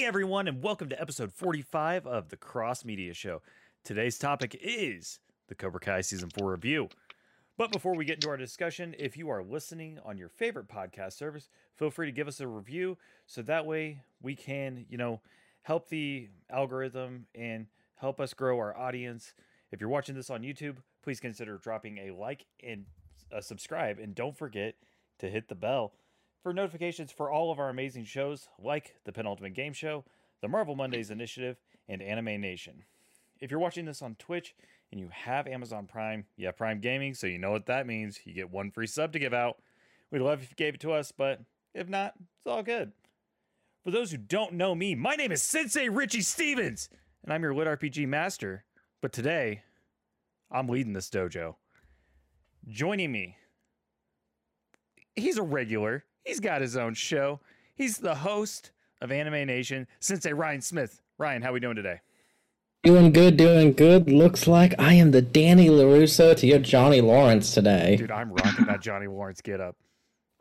Hey everyone, and welcome to episode 45 of the Cross Media Show. Today's topic is the Cobra Kai Season 4 review. But before we get into our discussion, if you are listening on your favorite podcast service, feel free to give us a review so that way we can, you know, help the algorithm and help us grow our audience. If you're watching this on YouTube, please consider dropping a like and a subscribe and don't forget to hit the bell for notifications for all of our amazing shows like the Penultimate Game Show, the Marvel Mondays Initiative, and Anime Nation. If you're watching this on Twitch and you have Amazon Prime, you have Prime Gaming, so you know what that means. You get one free sub to give out. We'd love if you gave it to us, but if not, it's all good. For those who don't know me, my name is Sensei Richey Stevens, and I'm your Lit RPG master. But today, I'm leading this dojo. Joining me, he's a regular. He's got his own show. He's the host of Anime Nation, Sensei Ryan Smith. Ryan, how we doing today? Doing good, doing good. Looks like I am the Danny LaRusso to your Johnny Lawrence today. Dude, I'm rocking that Johnny Lawrence get up.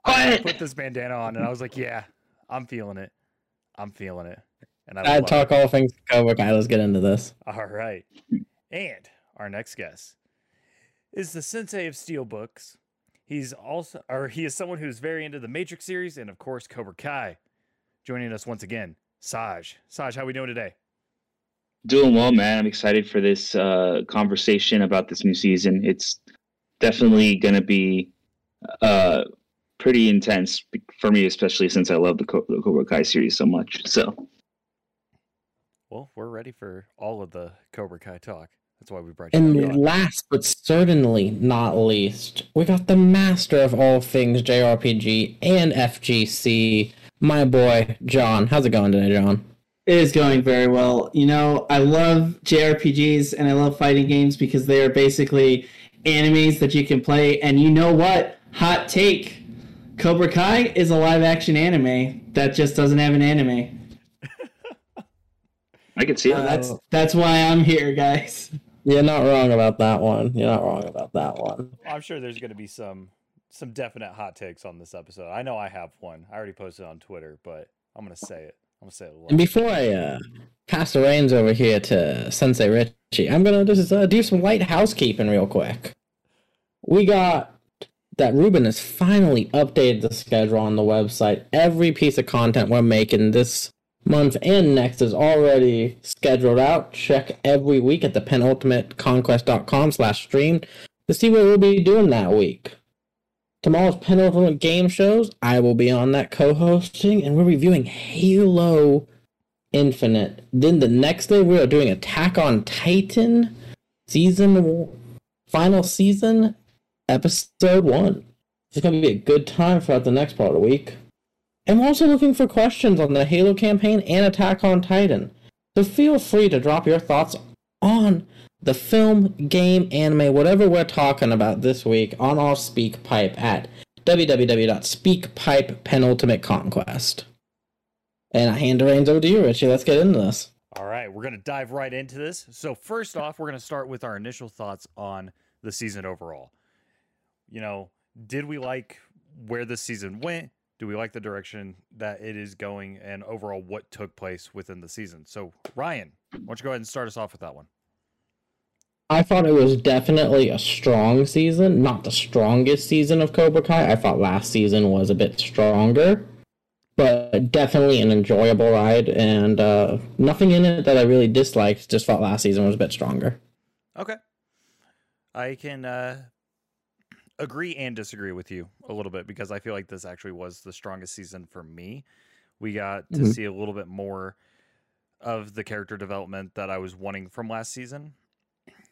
I put this bandana on and I was like, yeah, I'm feeling it. I'm feeling it. And I, I talk it. all things Cobra Kai. Let's get into this. All right. And our next guest is the sensei of steel books. He's also, or he is someone who's very into the Matrix series and, of course, Cobra Kai. Joining us once again, Saj. Saj, how are we doing today? Doing well, man. I'm excited for this uh, conversation about this new season. It's definitely going to be uh, pretty intense for me, especially since I love the, Co- the Cobra Kai series so much. So, well, we're ready for all of the Cobra Kai talk. That's why we brought you. And last but certainly not least, we got the master of all things JRPG and FGC, my boy John. How's it going today, John? It is going very well. You know, I love JRPGs and I love fighting games because they are basically animes that you can play. And you know what? Hot take Cobra Kai is a live action anime that just doesn't have an anime. I can see uh, That's that's why I'm here, guys. You're not wrong about that one. You're not wrong about that one. I'm sure there's going to be some some definite hot takes on this episode. I know I have one. I already posted on Twitter, but I'm going to say it. I'm gonna say it. And before I uh, pass the reins over here to Sensei Richey, I'm gonna just uh, do some light housekeeping real quick. We got that Ruben has finally updated the schedule on the website. Every piece of content we're making this month and next is already scheduled out. Check every week at the penultimateconquest.com slash stream to see what we'll be doing that week. Tomorrow's penultimate game shows, I will be on that co-hosting, and we're reviewing Halo Infinite. Then the next day we are doing Attack on Titan season final season episode one. It's gonna be a good time throughout the next part of the week. We're also looking for questions on the Halo campaign and Attack on Titan. So feel free to drop your thoughts on the film, game, anime, whatever we're talking about this week on our SpeakPipe at www.speakpipe penultimate conquest. And I hand the reins over to you, Richey. Let's get into this. All right, we're going to dive right into this. So, first off, we're going to start with our initial thoughts on the season overall. You know, did we like where this season went? Do we like the direction that it is going? And overall, what took place within the season? So, Ryan, why don't you go ahead and start us off with that one? I thought it was definitely a strong season, not the strongest season of Cobra Kai. I thought last season was a bit stronger, but definitely an enjoyable ride, and uh, nothing in it that I really disliked. Just thought last season was a bit stronger. Okay, I can uh, agree and disagree with you a little bit because I feel like this actually was the strongest season for me. We got to mm-hmm. see a little bit more of the character development that I was wanting from last season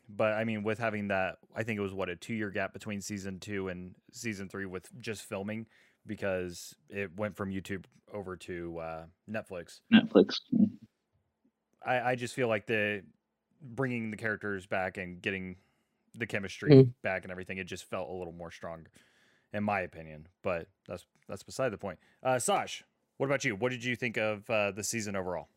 but I mean, with having that, I think it was what a two year gap between season two and season three with just filming because it went from YouTube over to uh, Netflix. Netflix. I, I just feel like the bringing the characters back and getting the chemistry mm. back and everything, it just felt a little more strong, in my opinion. But that's that's beside the point. Uh, Saj, what about you? What did you think of uh, the season overall?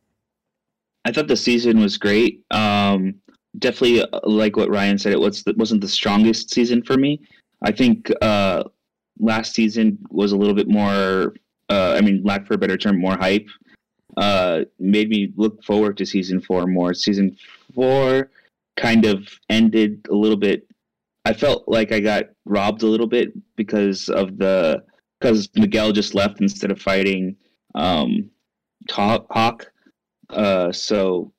I thought the season was great. Um, definitely uh, like what Ryan said. It was wasn't the strongest season for me. I think uh, last season was a little bit more. Uh, I mean, lack for a better term, more hype. uh, made me look forward to season four more. Season four kind of ended a little bit. I felt like I got robbed a little bit because of the because Miguel just left instead of fighting um, Hawk. Uh, so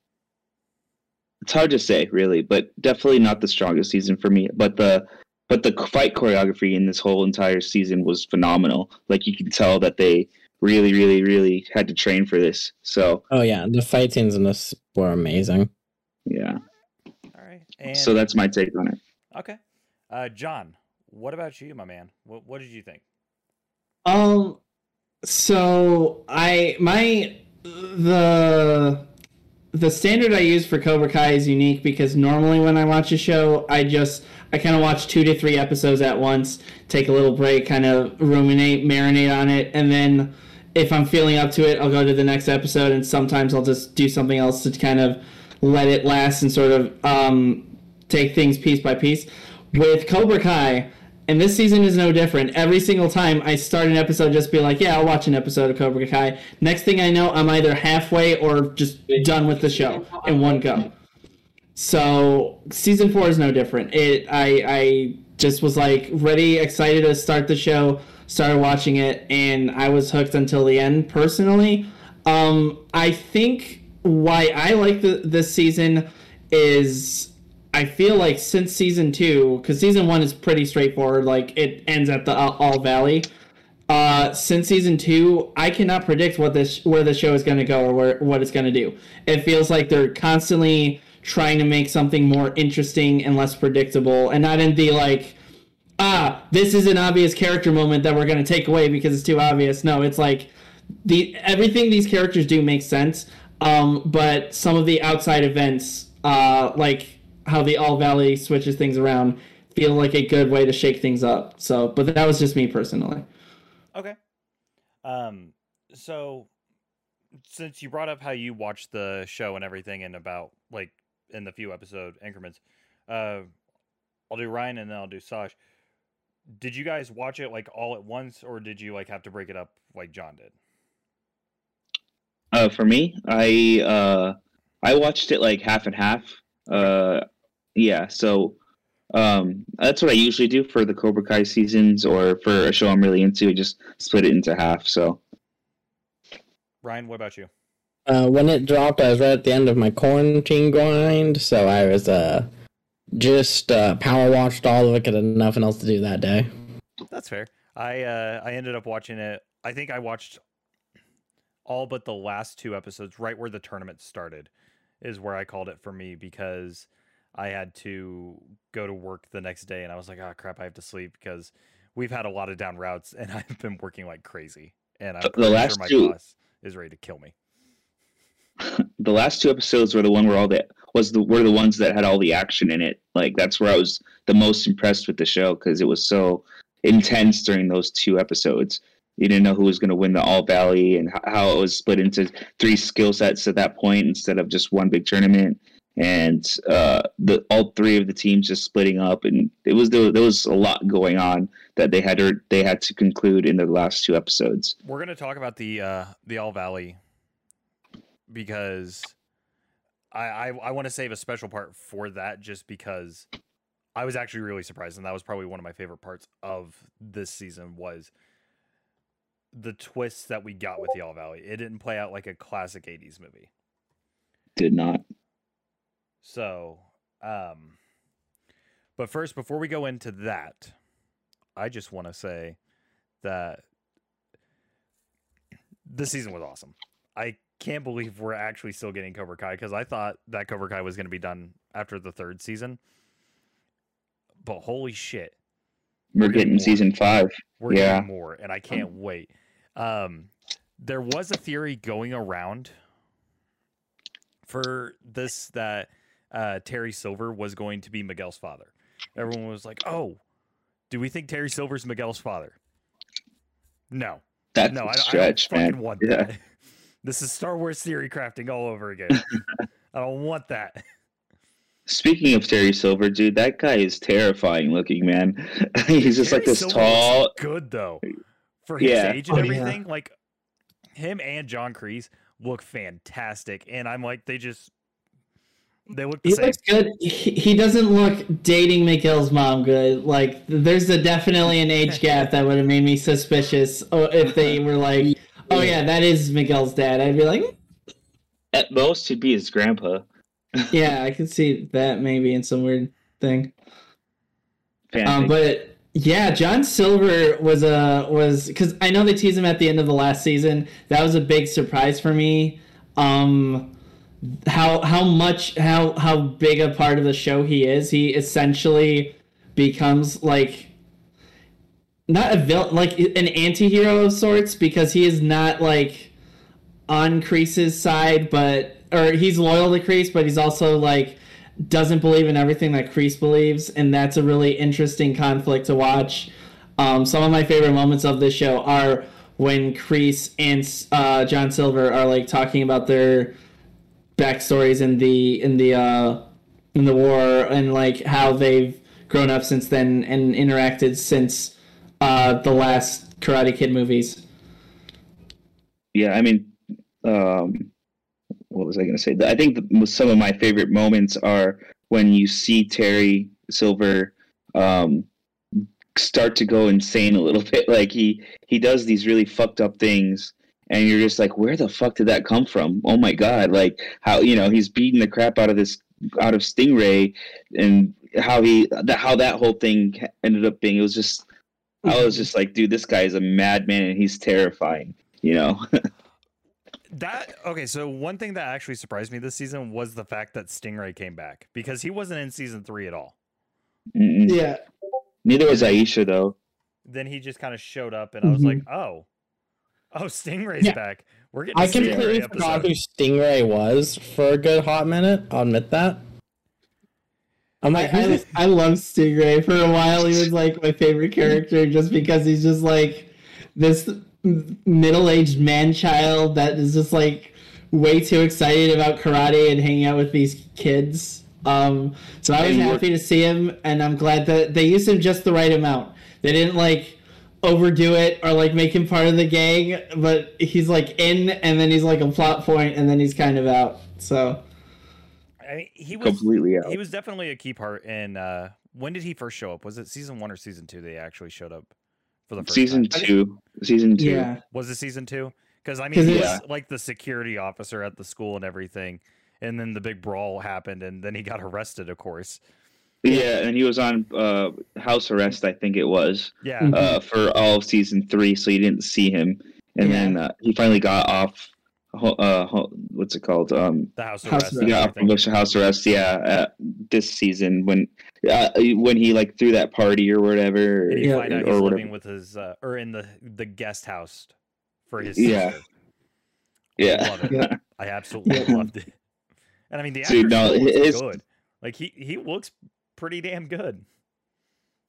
it's hard to say, really, but definitely not the strongest season for me. But the but the fight choreography in this whole entire season was phenomenal. Like you can tell that they really, really, really had to train for this. So oh yeah, the fight scenes in this were amazing. Yeah. All right. And So that's my take on it. okay. Uh, John, what about you, my man? What what did you think? Um, so I my the the standard I use for Cobra Kai is unique because normally when I watch a show, I just I kind of watch two to three episodes at once, take a little break, kind of ruminate, marinate on it, and then if I'm feeling up to it, I'll go to the next episode, and sometimes I'll just do something else to kind of let it last and sort of um, take things piece by piece. With Cobra Kai, and this season is no different. Every single time I start an episode, just be like, yeah, I'll watch an episode of Cobra Kai. Next thing I know, I'm either halfway or just done with the show in one go. So season four is no different. It I I just was like ready, excited to start the show, started watching it, and I was hooked until the end. Personally, um, I think why I like the this season is I feel like since season two, because season one is pretty straightforward, like it ends at the All Valley. Uh, since season two, I cannot predict what this where the show is going to go or where, what it's going to do. It feels like they're constantly trying to make something more interesting and less predictable, and not in the like, ah, this is an obvious character moment that we're going to take away because it's too obvious. No, it's like the everything these characters do makes sense, um, but some of the outside events, uh, like how the All Valley switches things around, feel like a good way to shake things up. So, but that was just me personally. Okay. Um. So, since you brought up how you watched the show and everything, and about like in the few episode increments, uh, I'll do Ryan and then I'll do Saj. Did you guys watch it like all at once, or did you like have to break it up like John did? Uh, for me, I uh, I watched it like half and half. Uh, yeah, so um, that's what I usually do for the Cobra Kai seasons, or for a show I'm really into. I just split it into half. So Ryan, what about you? Uh, when it dropped, I was right at the end of my quarantine grind, so I was uh just uh, power watched all of it. Cause I had nothing else to do that day. That's fair. I uh, I ended up watching it. I think I watched all but the last two episodes, right where the tournament started, is where I called it for me because I had to go to work the next day, and I was like, oh crap, I have to sleep because we've had a lot of down routes, and I've been working like crazy, and I'm The last sure my two- boss is ready to kill me. the last two episodes were the one where all the was the were the ones that had all the action in it. Like that's where I was the most impressed with the show because it was so intense during those two episodes. You didn't know who was going to win the All Valley and how it was split into three skill sets at that point instead of just one big tournament. And uh, the all three of the teams just splitting up, and it was there, there was a lot going on that they had to, they had to conclude in the last two episodes. We're gonna talk about the uh, the All Valley because I I, I want to save a special part for that just because I was actually really surprised and that was probably one of my favorite parts of this season was the twists that we got with the All Valley. It didn't play out like a classic '80s movie. Did not. So, um, but first, before we go into that, I just want to say that this season was awesome. I can't believe we're actually still getting Cobra Kai because I thought that Cobra Kai was going to be done after the third season. But holy shit, We're getting getting season five. we're Yeah. getting more, and I can't wait. Um, there was a theory going around for this that uh, Terry Silver was going to be Miguel's father. Everyone was like, "Oh, do we think Terry Silver's Miguel's father?" No, That's no, a I, don't- stretch, I don't fucking man. want Yeah. that. This is Star Wars theory crafting all over again. I don't want that. Speaking of Terry Silver, dude, that guy is terrifying looking, man. He's just like this Silver tall. looks good though for his Yeah. age and Oh, yeah. everything. Like him and John Kreese look fantastic, and I'm like, they just they look the He same. looks good. He, he doesn't look dating Miguel's mom good. Like, there's a definitely an age gap that would have made me suspicious oh, if they were like, oh yeah, that is Miguel's dad. I'd be like, At most, he'd be his grandpa. Yeah, I could see that maybe in some weird thing. Um, but yeah, John Silver was a was because I know they teased him at the end of the last season. That was a big surprise for me. Um, how how much how how big a part of the show he is. He essentially becomes like not a villain, like an anti-hero of sorts because he is not like on Kreese's side, but or he's loyal to Kreese, but he's also like doesn't believe in everything that Kreese believes, and that's a really interesting conflict to watch. Um, some of my favorite moments of this show are when Kreese and uh, John Silver are like talking about their backstories in the in the uh, in the war and like how they've grown up since then and interacted since uh, the last Karate Kid movies. yeah, I mean, um, what was I going to say? I think the, some of my favorite moments are when you see Terry Silver um, start to go insane a little bit. Like he he does these really fucked up things, and you're just like, where the fuck did that come from? Oh my god! Like how you know he's beating the crap out of this out of Stingray, and how he that how that whole thing ended up being. It was just. I was just like, dude, this guy is a madman and he's terrifying. You know, That okay, so one thing that actually surprised me this season was the fact that Stingray came back because he wasn't in season three at all. Mm-mm. Yeah, Neither was Aisha though. Then he just kind of showed up, and I was like, mm-hmm. oh, oh, Stingray's Yeah. back. We're getting. I a Stingray completely forgot episode. who Stingray was for a good hot minute. I'll admit that. I'm like, I, I love Stingray. For a while, he was like my favorite character just because he's just like this middle aged man child that is just like way too excited about karate and hanging out with these kids. Um, so I was happy to see him, and I'm glad that they used him just the right amount. They didn't like overdo it or like make him part of the gang, but he's like in, and then he's like a plot point, and then he's kind of out. So I mean, he was completely out. he was definitely a key part in. uh When did he first show up? Was it season one or season two? They actually showed up for the first season time? two. Season two. yeah. Was it season two? Because I mean, 'Cause he it's- was like the security officer at the school and everything, and then the big brawl happened, and then he got arrested, of course. Yeah, and he was on uh, house arrest, I think it was, Yeah, Mhm. uh, for all of season three. So you didn't see him, and Yeah. then uh, he finally got off. Ho- Uh, what's it called? Um, the house House arrest. he and got off everything. house arrest. Yeah, uh, this season when uh, when he like threw that party or whatever, And you Yeah, find out or he's whatever. living with his, uh, or in the the guest house for his Yeah. sister. Yeah, Love it. Yeah. I absolutely Yeah. loved it. And I mean, the actor Dude, no, still his- good. Like he he looks pretty damn good.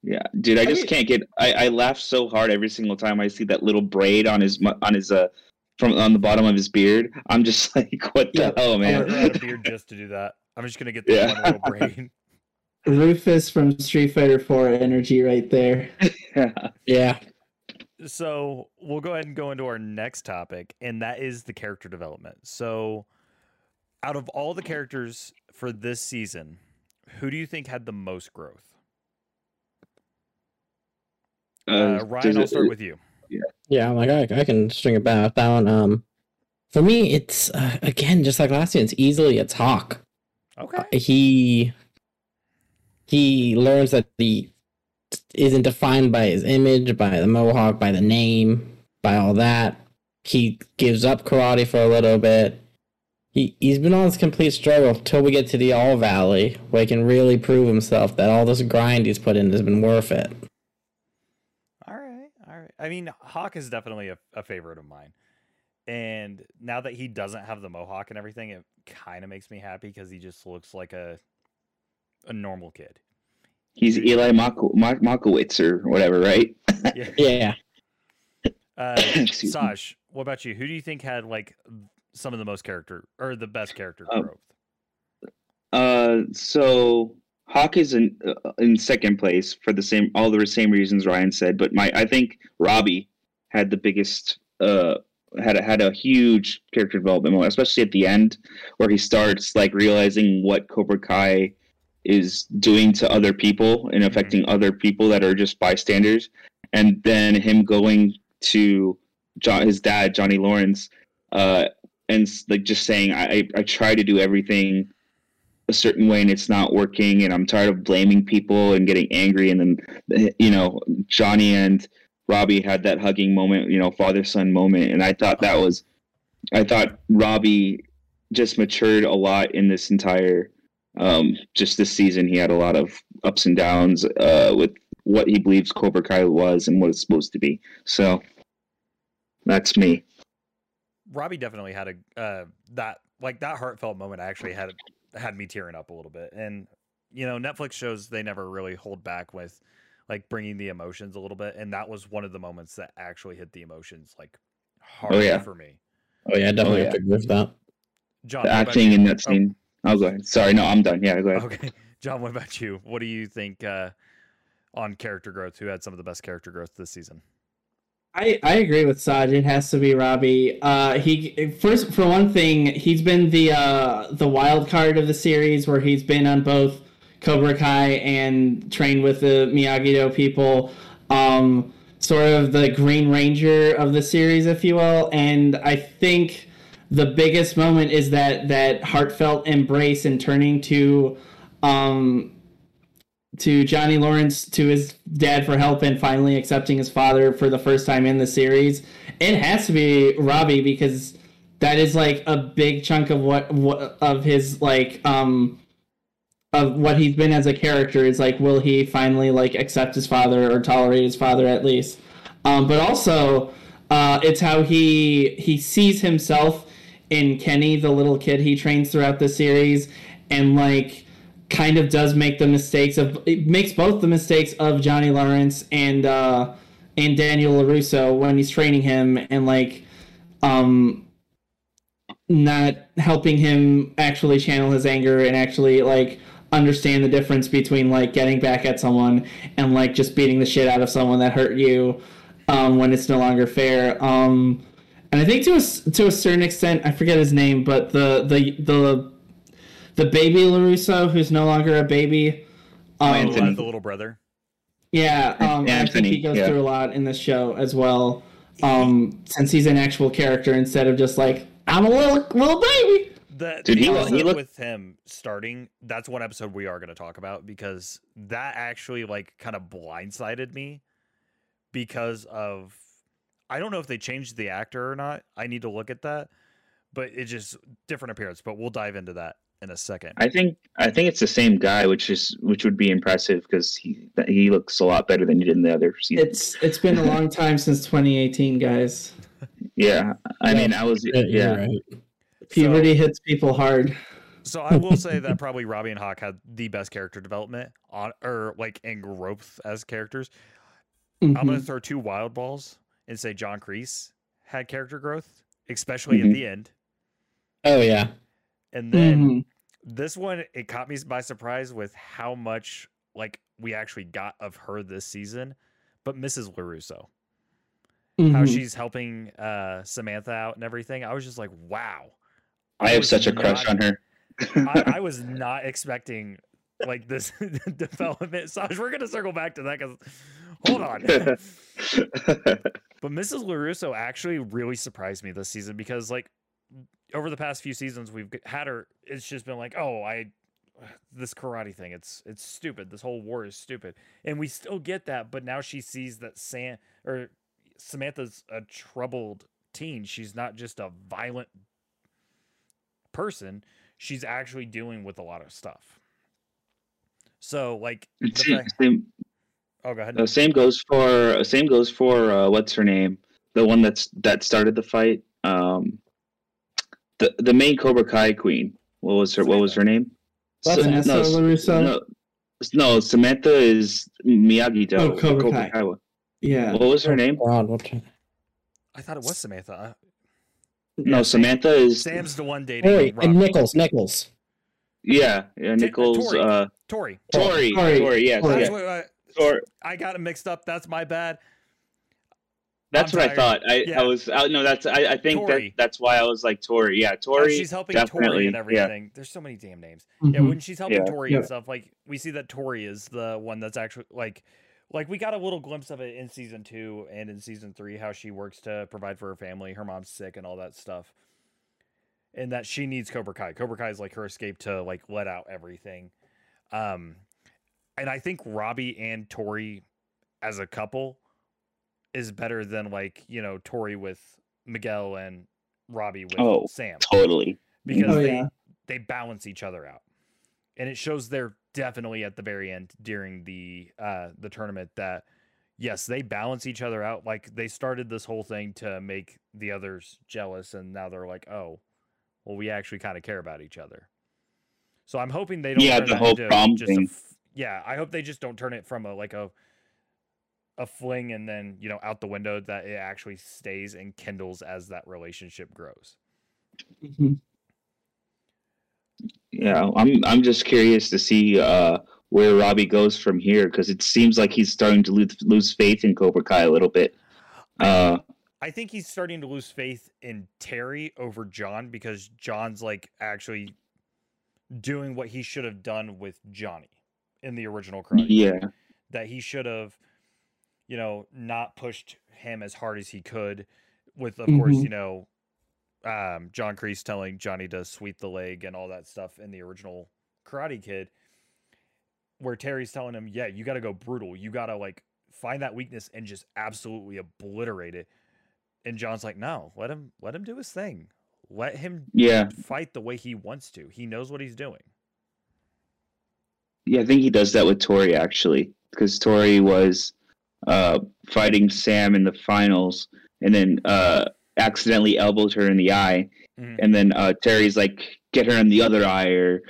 Yeah, dude, I I just mean- can't get. I, I laugh so hard every single time I see that little braid on his on his uh from on the bottom of his beard. I'm just like, what the Yeah, hell, man? grew out beard just to do that. I'm just gonna get the Yeah. one little braid. Rufus from Street Fighter 4 energy right there. yeah? yeah. So we'll go ahead and go into our next topic, and that is the character development. So, out of all the characters for this season, who do you think had the most growth? Uh, Ryan, I'll it- start with you. Yeah, I'm like I, I can string it back one. Um, for me, it's uh, again just like last year. It's easily it's Hawk. Okay. Uh, he he learns that he isn't defined by his image, by the mohawk, by the name, by all that. He gives up karate for a little bit. He he's been on this complete struggle till we get to the All Valley, where he can really prove himself that all this grind he's put in has been worth it. All right, all right. I mean, Hawk is definitely a, a favorite of mine. And now that he doesn't have the mohawk and everything, it kind of makes me happy because he just looks like a a normal kid. He's Eli Mako- Ma- Makowitz or whatever, right? Yeah. Yeah, Uh, Excuse me. Saj, what about you? Who do you think had like some of the most character or the best character Um, growth? Uh, so Hawk is in uh, in second place for the same all the same reasons Ryan said, but my I think Robbie had the biggest uh had a, had a huge character development moment, especially at the end where he starts like realizing what Cobra Kai is doing to other people and affecting other people that are just bystanders, and then him going to John, his dad Johnny Lawrence, uh, and like just saying, I I try to do everything a certain way and it's not working and I'm tired of blaming people and getting angry and then you know Johnny and Robbie had that hugging moment, you know, father son moment and I thought that was I thought Robbie just matured a lot in this entire um just this season he had a lot of ups and downs uh with what he believes Cobra Kai was and what it's supposed to be. So that's me. Robbie definitely had a uh, that like that heartfelt moment. I actually had had me tearing up a little bit, and you know Netflix shows they never really hold back with like bringing the emotions a little bit, and that was one of the moments that actually hit the emotions like hard yeah. for me. Oh yeah, definitely yeah. have to agree with that. John, The what about acting you? in that scene. Oh, go ahead. Sorry, no, I'm done. Yeah, go ahead. Okay, John, what about you? What do you think uh, on character growth? Who had some of the best character growth this season? I, I agree with Saj. It has to be Robbie. Uh, he first for one thing, he's been the uh, the wild card of the series, where he's been on both Cobra Kai and trained with the Miyagi Do people. Um, sort of the Green Ranger of the series, if you will. And I think the biggest moment is that that heartfelt embrace and turning to um, to Johnny Lawrence to his dad for help and finally accepting his father for the first time in the series. It has to be Robbie because that is like a big chunk of what, what of his like um of what he's been as a character is like will he finally like accept his father or tolerate his father at least. Um but also uh it's how he he sees himself in Kenny the little kid he trains throughout the series and like kind of does make the mistakes of it makes both the mistakes of Johnny Lawrence and uh and Daniel LaRusso when he's training him and like um not helping him actually channel his anger and actually like understand the difference between like getting back at someone and like just beating the shit out of someone that hurt you um when it's no longer fair. Um and I think to a, to a certain extent I forget his name but the the the the baby LaRusso, who's no longer a baby. Um, Anthony. Uh, the little brother. Yeah, um, I think he goes yeah. through a lot in this show as well. Um, since he's an actual character instead of just like I'm a little little baby. The, Dude, the he- he episode looked- with him starting. That's one episode we are going to talk about because that actually like kind of blindsided me because of I don't know if they changed the actor or not. I need to look at that, but it's just different appearance. But we'll dive into that in a second. I think I think it's the same guy, which is which would be impressive because he he looks a lot better than he did in the other season. It's it's been a long time since 2018, guys. yeah, I Yeah, mean, I was Yeah, yeah. right. Puberty hits people hard. So I will say that probably Robbie and Hawk had the best character development on or like and growth as characters. I'm going Mhm. to throw two wild balls and say John Kreese had character growth, especially at Mhm. the end. Oh yeah. And then Mhm. This one, it caught me by surprise with how much like we actually got of her this season. But Mrs. LaRusso, how Mhm. she's helping uh, Samantha out and everything, I was just like, wow. I have such a crush on her. I, I was not expecting like this development. So we're gonna circle back to that because hold on. But Mrs. LaRusso actually really surprised me this season because, like, over the past few seasons, we've had her. It's just been like, oh, I this karate thing. It's it's stupid. This whole war is stupid, and we still get that. But now she sees that Sam or Samantha's a troubled teen. She's not just a violent person. She's actually dealing with a lot of stuff. So, like, fact- same, oh, go ahead. uh, same goes for same goes for uh, what's her name, the one that's that started the fight. Um, the the main Cobra Kai queen. What was her What was her name? That's Sa- Vanessa s- LaRusso? No, no, Samantha is Miyagi Do. Oh, Cobra the Kai. one. Yeah. What was her name? I thought it was Samantha. Uh, No, Yeah, Sam- Samantha is Sam's the one dating Tory and Nichols. Nichols. yeah, yeah. Ti- Nichols, Tory. uh, Tory. Tory, Tory. Tory, yes, Tory. Yeah. I, Tory. I got it mixed up. That's my bad. That's I'm what I thought. I, Yeah. I was. I, no, that's. I, I think Tory. that that's why I was like Tory. Yeah, Oh, Tory. she's helping Tory definitely, and yeah. everything. There's so many damn names. Yeah, Mhm. when she's helping Yeah. Tory and stuff, like we see that Tory is the one that's actually like like we got a little glimpse of it in season two and in season three, how she works to provide for her family, her mom's sick and all that stuff. And that she needs Cobra Kai. Cobra Kai is like her escape to like let out everything. Um and I think Robbie and Tory as a couple is better than like, you know, Tory with Miguel and Robbie with Oh, Sam Totally. because Oh, they yeah. they balance each other out and it shows they're definitely at the very end during the uh the tournament that yes they balance each other out like they started this whole thing to make the others jealous and now they're like oh well we actually kind of care about each other so i'm hoping they don't Yeah, turn the whole into prom just thing. f- yeah i hope they just don't turn it from a like a a fling and then you know out the window that it actually stays and kindles as that relationship grows Mhm. Yeah, I'm. I'm just curious to see uh, where Robbie goes from here because it seems like he's starting to lose, lose faith in Cobra Kai a little bit. Uh, I think he's starting to lose faith in Terry over John because John's like actually doing what he should have done with Johnny in the original Karate. Kid. yeah, That he should have, you know, not pushed him as hard as he could. With of course, Mhm. you know, um, John Kreese telling Johnny to sweep the leg and all that stuff in the original Karate Kid, where Terry's telling him, "Yeah, you got to go brutal. You got to like find that weakness and just absolutely obliterate it." And John's like, "No, let him let him do his thing. Let him yeah, fight the way he wants to. He knows what he's doing." yeah. I think he does that with Tory actually because Tory was uh, fighting Sam in the finals and then uh, accidentally elbowed her in the eye, Mhm. and then uh, Terry's like, "Get her in the other eye or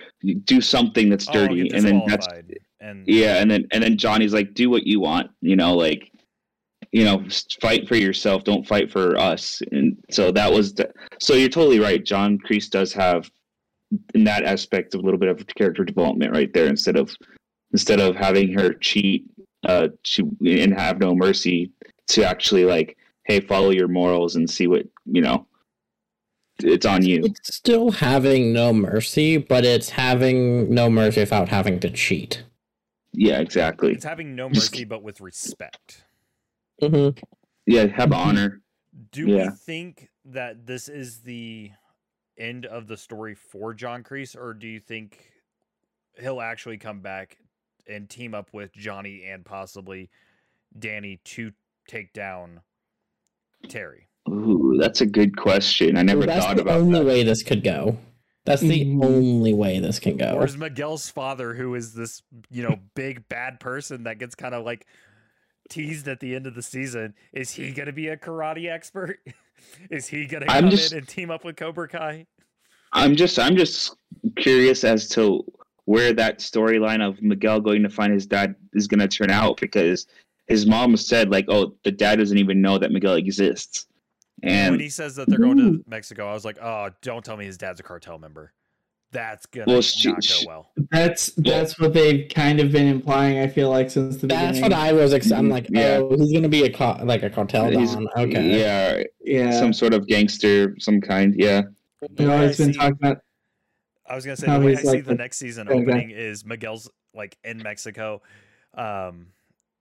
do something that's Oh, dirty," get and then that's and Yeah, and then and then Johnny's like, "Do what you want," you know, like, you know, fight for yourself, don't fight for us. And so that was the. So you're totally right. John Kreese does have, in that aspect, a little bit of character development right there. Instead of instead of having her cheat, uh, she and have no mercy to actually like, hey, follow your morals and see what you know. It's on you. It's still having no mercy, but it's having no mercy without having to cheat. Yeah, exactly. it's having no Just- mercy but with respect. Mm-hmm. Yeah, have honor. Do we Yeah. think that this is the end of the story for John Kreese, or do you think he'll actually come back and team up with Johnny and possibly Danny to take down Terry? Ooh, that's a good question. I never That's thought about that. That's the only way this could go. That's the Mhm. only way this can go. Or is Miguel's father, who is this, you know, big bad person that gets kind of like teased at the end of the season, is he going to be a karate expert? is he going to I'm come just- in and team up with Cobra Kai? I'm just I'm just curious as to where that storyline of Miguel going to find his dad is going to turn out because his mom said like, "Oh, the dad doesn't even know that Miguel exists," And when he says that they're going to Mexico, I was like, oh, don't tell me his dad's a cartel member. That's gonna Well, not go she- well. That's that's what they've kind of been implying. I feel like since the beginning. That's beginning. what I was. Ex- I'm mm-hmm. like, Yeah. oh, he's gonna be a ca- like a cartel he's- don. Okay. yeah, yeah, some sort of gangster, some kind. Yeah, you know, way it's I been talking about. I was gonna say the way I he's see like the next season guy. opening is Miguel's like in Mexico. Um,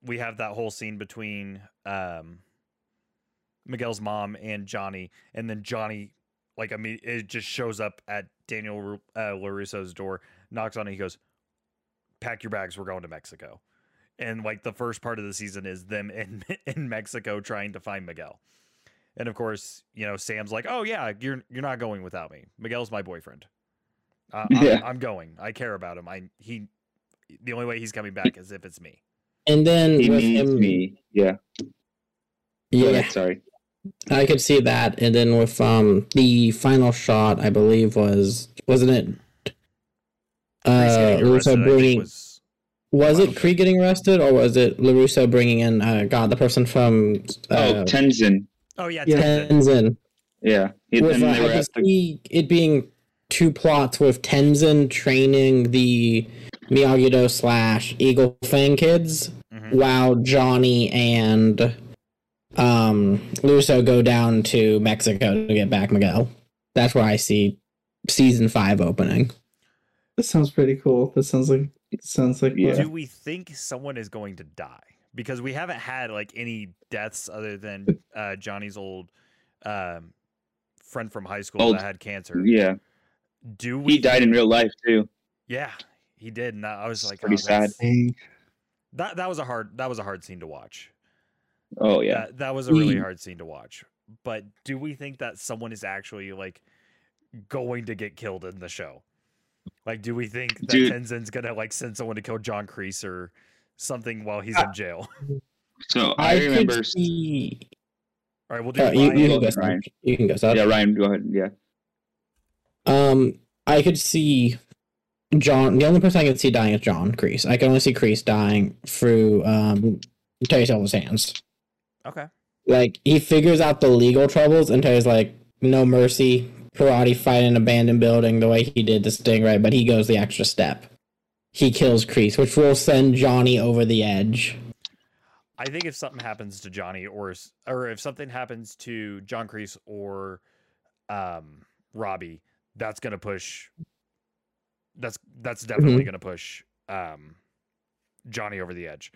we have that whole scene between um Miguel's mom and Johnny, and then Johnny like I mean it just shows up at Daniel uh, LaRusso's door, knocks on it, he goes, "Pack your bags, we're going to Mexico." And like the first part of the season is them in in Mexico trying to find Miguel. And of course, you know, Sam's like, "Oh yeah, you're you're not going without me. Miguel's my boyfriend. Uh, I'm, I'm going. I care about him. I he. The only way he's coming back is if it's me. And then he with needs him, me. Yeah, yeah, ahead, sorry. I could see that. And then with um the final shot, I believe was wasn't it? Uh, getting LaRusso bringing was was it Krieg getting arrested or was it LaRusso bringing in uh God the person from oh, uh, Tenzin. oh yeah, Yeah. Tenzin. Tenzin? Yeah, he, With, uh, they I could the, see it being two plots with Tenzin training the Miyagi-Do slash Eagle Fang kids, Mhm. while Johnny and um Luso go down to Mexico to get back Miguel. That's where I see season five opening. That sounds pretty cool. That sounds like sounds like Yeah. Do we think someone is going to die? Because we haven't had like any deaths other than uh, Johnny's old um, friend from high school Old- that had cancer. Yeah, Do we? he died in real life too. Yeah, he did, and I was like, pretty oh, that's- Dang. That that was a hard that was a hard scene to watch. Oh yeah, That, that was a really hard scene to watch. But do we think that someone is actually like going to get killed in the show? Like, do we think that Dude. Tenzin's gonna like send someone to kill John Kreese or something while he's in jail? so I, could remember. s- see- All right, we'll do Uh, you, Ryan. you go can go. ahead, Ryan. You can go. Seth. Yeah, Ryan, go ahead. Yeah, Um, I could see John. The only person I could see dying is John Kreese. I can only see Kreese dying through um Terry Silver's hands. Okay. Like he figures out the legal troubles, and Terry's like, "No mercy, karate fight in an abandoned building the way he did to Stingray." But he goes the extra step. He kills Kreese, which will send Johnny over the edge. I think if something happens to Johnny or or if something happens to John Kreese or um Robbie, that's gonna push that's that's definitely gonna push um Johnny over the edge.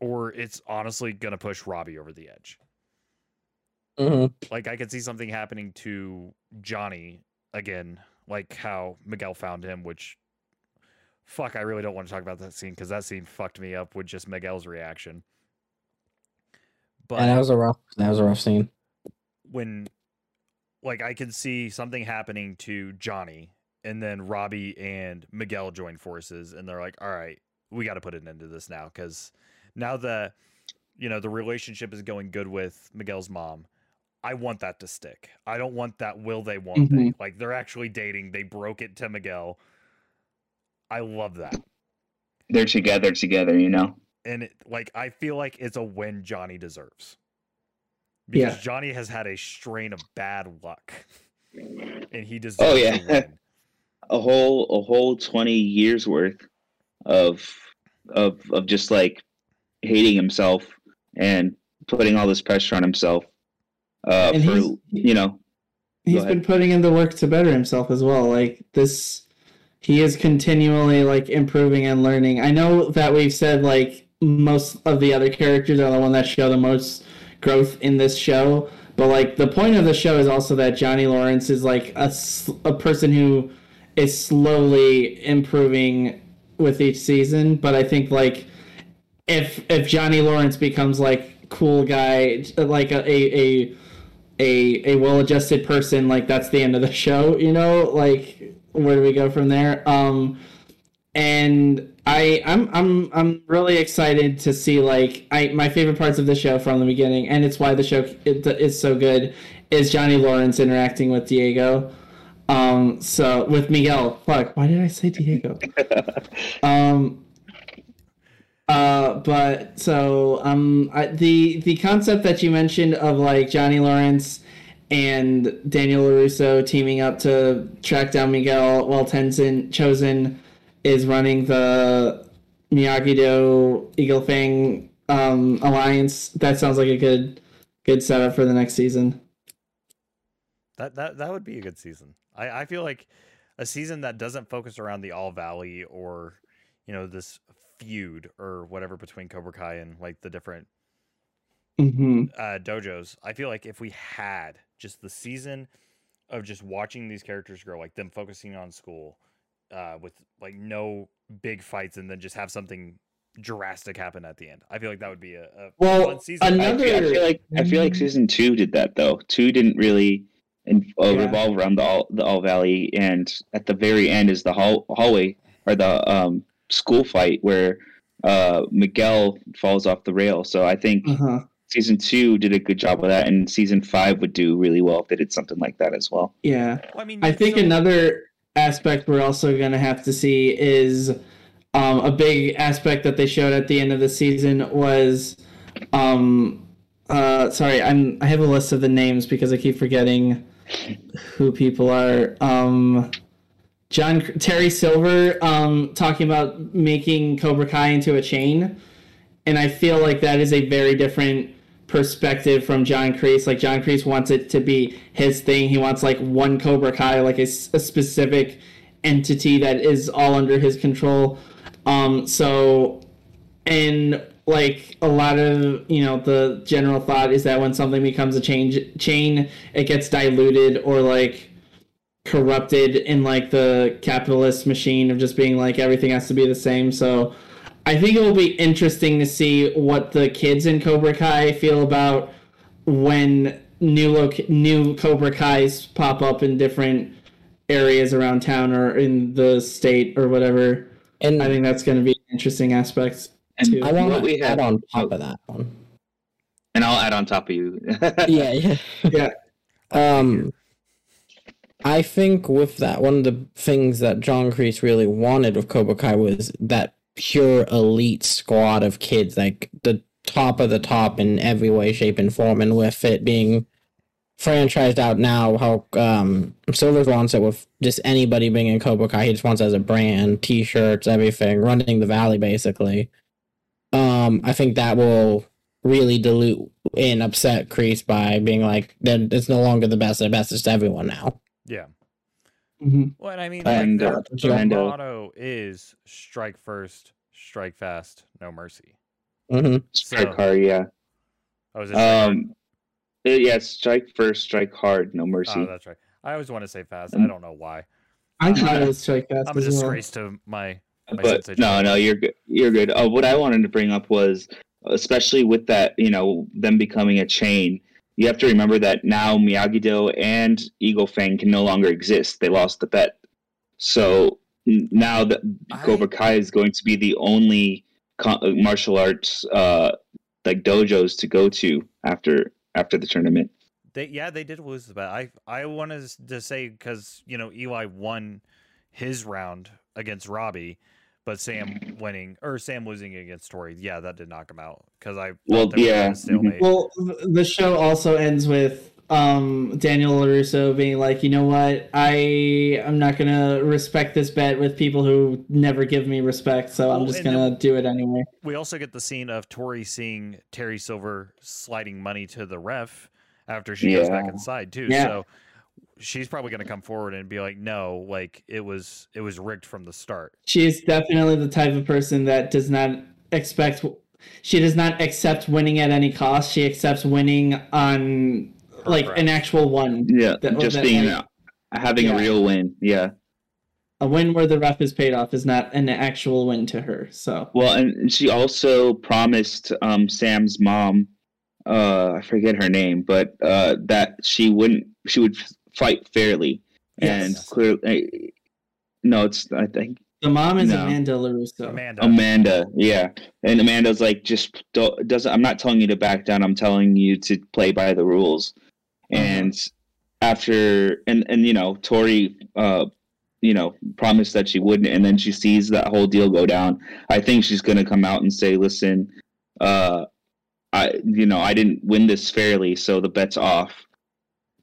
Or it's honestly gonna push Robbie over the edge. Mm-hmm. Like I could see something happening to Johnny again, like how Miguel found him, which fuck, I really don't want to talk about that scene because that scene fucked me up with just Miguel's reaction. But And that was a rough. That was a rough scene. when like I can see something happening to Johnny and then Robbie and Miguel join forces and they're like, "All right, we got to put an end to this now cuz now the you know, the relationship is going good with Miguel's mom. I want that to stick. I don't want that will they won't they. Mm-hmm. Like they're actually dating. They broke it to Miguel. I love that. they're together together. You know. and it, like I feel like it's a win Johnny deserves. Because Yeah. Johnny has had a strain of bad luck, and he deserves Oh, a yeah. a whole a whole 20 years worth of of of just like hating himself and putting all this pressure on himself uh And for he's- you know he's been putting in the work to better himself as well. Like this, he is continually like improving and learning. I know that we've said like most of the other characters are the one that show the most growth in this show, but like the point of the show is also that Johnny Lawrence is like a, a person who is slowly improving with each season. But I think like if if Johnny Lawrence becomes like cool guy, like a a, a a a well-adjusted person like that's the end of the show you know like where do we go from there um and i i'm i'm i'm really excited to see like i my favorite parts of the show from the beginning and it's why the show it, is so good is johnny lawrence interacting with diego. Um so with miguel. Fuck why did i say diego? Um uh, but so um, I, the the concept that you mentioned of like Johnny Lawrence and Daniel LaRusso teaming up to track down Miguel while Tenzin Chozen is running the Miyagi Do Eagle Fang um, alliance. That sounds like a good good setup for the next season. That that that would be a good season. I I feel like a season that doesn't focus around the All Valley or you know this feud or whatever between Cobra Kai and like the different Mm-hmm. uh, dojos. I feel like if we had just the season of just watching these characters grow, like them focusing on school, uh, with like no big fights, and then just have something drastic happen at the end. I feel like that would be a, a Well, fun season. I another- feel, I feel like I feel like season two did that though. Two didn't really in, uh, Yeah. revolve around the all the All Valley, and at the very end is the hall, hallway or the um, school fight where uh, Miguel falls off the rail. So I think Uh-huh. season two did a good job of that, and season five would do really well if they did something like that as well. Yeah. Well, I mean, I think so- another aspect we're also going to have to see is um, a big aspect that they showed at the end of the season was um, uh, sorry, I'm I have a list of the names because I keep forgetting who people are. Um, John Terry Silver um, talking about making Cobra Kai into a chain, and I feel like that is a very different perspective from John Kreese. Like John Kreese wants it to be his thing. He wants like one Cobra Kai, like a specific entity that is all under his control. Um, so, and like a lot of you know the general thought is that when something becomes a change chain, it gets diluted or like corrupted in like the capitalist machine of just being like everything has to be the same. So I think it will be interesting to see what the kids in Cobra Kai feel about when new loc- new Cobra Kai's pop up in different areas around town or in the state or whatever. And I think that's going to be an interesting aspect. And too. I want what we to add on top of that one. and I'll add on top of you. yeah, yeah. Yeah. Um, I think with that, one of the things that John Kreese really wanted with Cobra Kai was that pure elite squad of kids, like the top of the top in every way, shape, and form. And with it being franchised out now, how um, Silvers wants it with just anybody being in Cobra Kai. He just wants as a brand, T-shirts, everything, running the valley basically. Um, I think that will really dilute and upset Kreese by being like, then it's no longer the best. The best is everyone now. Yeah. Mhm. Well, and I mean, And, like, uh, their, their motto is strike first, strike fast, no mercy. hmm strike So- hard, yeah. Oh, is it strike? Um, uh, yeah, strike first, strike hard, no mercy. Oh, that's right. I always want to say fast. Um, I don't know why. I thought it was strike fast I'm a as well. disgrace to my. my but no, John. no, you're good. You're good. Uh, what I wanted to bring up was, especially with that, you know, them becoming a chain. You have to remember that now Miyagi-Do and Eagle Fang can no longer exist. They lost the bet. So now that I- Cobra Kai is going to be the only uh, martial arts uh, like dojos to go to after after the tournament. They yeah, they did lose the bet. I I wanted to say because you know Eli won his round against Robbie, but Sam winning or Sam losing against Tory. Yeah, that did knock him out because I thought Well, yeah. Well, the show also ends with um, Daniel LaRusso being like, you know what, I I'm not gonna respect this bet with people who never give me respect, so I'm Well, just gonna do it anyway. we also get the scene of Tory seeing Terry Silver sliding money to the ref after she goes back inside too. Yeah. So she's probably going to come forward and be like, "No, like it was it was rigged from the start." She is definitely the type of person that does not expect. She does not accept winning at any cost. She accepts winning on like Correct. an actual one, Yeah, That- just that- being like- having Yeah. a real win. Yeah. a win where the ref is paid off is not an actual win to her. So Well, and she also promised um, Sam's mom, uh, I forget her name, but uh, that she wouldn't, she would fight fairly, and Yes. clearly, no, it's I think the mom is No. Amanda LaRusso. Amanda, Amanda, yeah, and Amanda's like, just don't, doesn't. I'm not telling you to back down. I'm telling you to play by the rules. And after, and and you know, Tory, uh, you know, promised that she wouldn't, and then she sees that whole deal go down. I think she's gonna come out and say, listen, uh, I, you know, I didn't win this fairly, so the bet's off.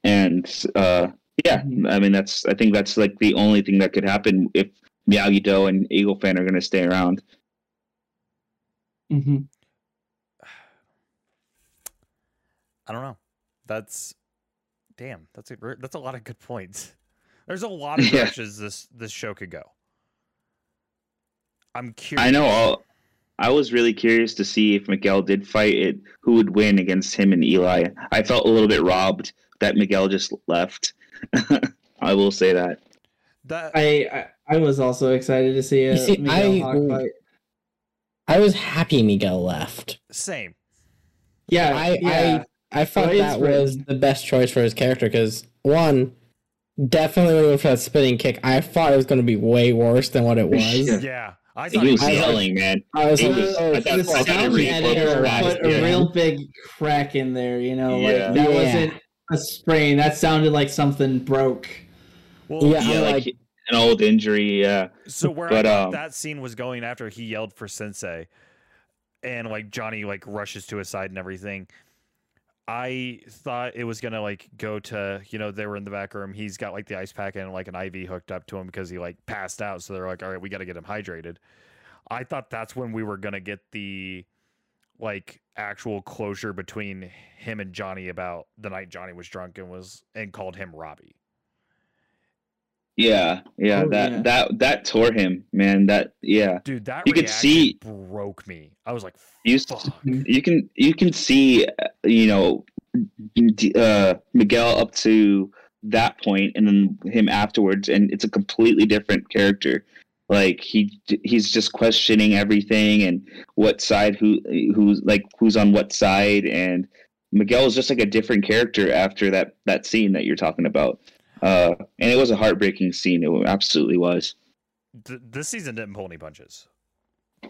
And uh, yeah. I mean, that's. I think that's like the only thing that could happen if Miyagi Do and Eagle Fang are going to stay around. hmm I don't know. That's damn. That's a that's a lot of good points. There's a lot of Yeah. this this show could go. I'm curious. I know. All, I was really curious to see if Miguel did fight it, who would win against him and Eli. I felt a little bit robbed that Miguel just left. I will say that. that. I, I I was also excited to see a see, Miguel I- Hawk fight. I was happy Miguel left. Same. Yeah, I yeah. I I thought Well, it's that was the best choice for his character because one, definitely with that spinning kick, I thought it was going to be way worse than what it was. Yeah. Yeah, I He thought was I was- yelling, man. I was like, was- oh, I thought- the I thought sound editor put yeah. a real big crack in there. You know, like that Yeah. wasn't a sprain. That sounded like something broke. Well, Yeah, Yeah, like, like- an old injury. Yeah, So where But, I thought um, that scene was going after he yelled for Sensei, and like Johnny like rushes to his side and everything. I thought it was gonna like go to you know they were in the back room. He's got like the ice pack and like an IV hooked up to him because he like passed out. So they're like, all right, we got to get him hydrated. I thought that's when we were gonna get the like actual closure between him and Johnny about the night Johnny was drunk and was and called him Robbie. Yeah, yeah, Oh, that yeah. that that tore him, man. That yeah, Dude, that You could see- broke me. I was like, you s- fuck. you can you can see uh, you know uh, Miguel up to that point, and then him afterwards, and it's a completely different character. Like he he's just questioning everything and what side who who's like who's on what side, and Miguel is just like a different character after that that scene that you're talking about. Uh, and it was a heartbreaking scene. It absolutely was. Th- this season didn't pull any punches.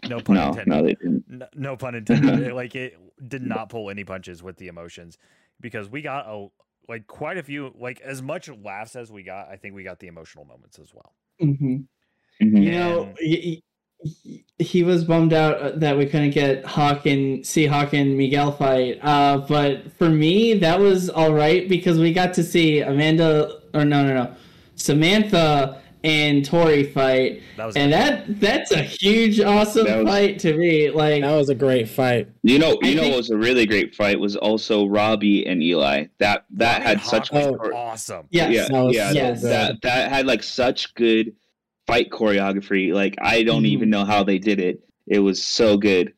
No pun No, intended. no, they didn't. No, no pun intended. It, like it did not pull any punches with the emotions because we got a like quite a few like as much laughs as we got. I think we got the emotional moments as well. hmm Mhm. You know, And- he, he- he was bummed out uh, that we couldn't get Hawk and see Hawk and Miguel fight. Uh, but for me, that was all right because we got to see Amanda or no, no, no, Samantha and Tory fight, That was and that that's a huge, awesome was- fight to me. Like, That was a great fight. You know, I you know, think- what was a really great fight was also Robbie and Eli. That that Robbie had and such Oh. was awesome. yes, yeah, That was yeah, yes. that that had like such good fight choreography. Like I don't Mhm. even know how they did it. It was so good.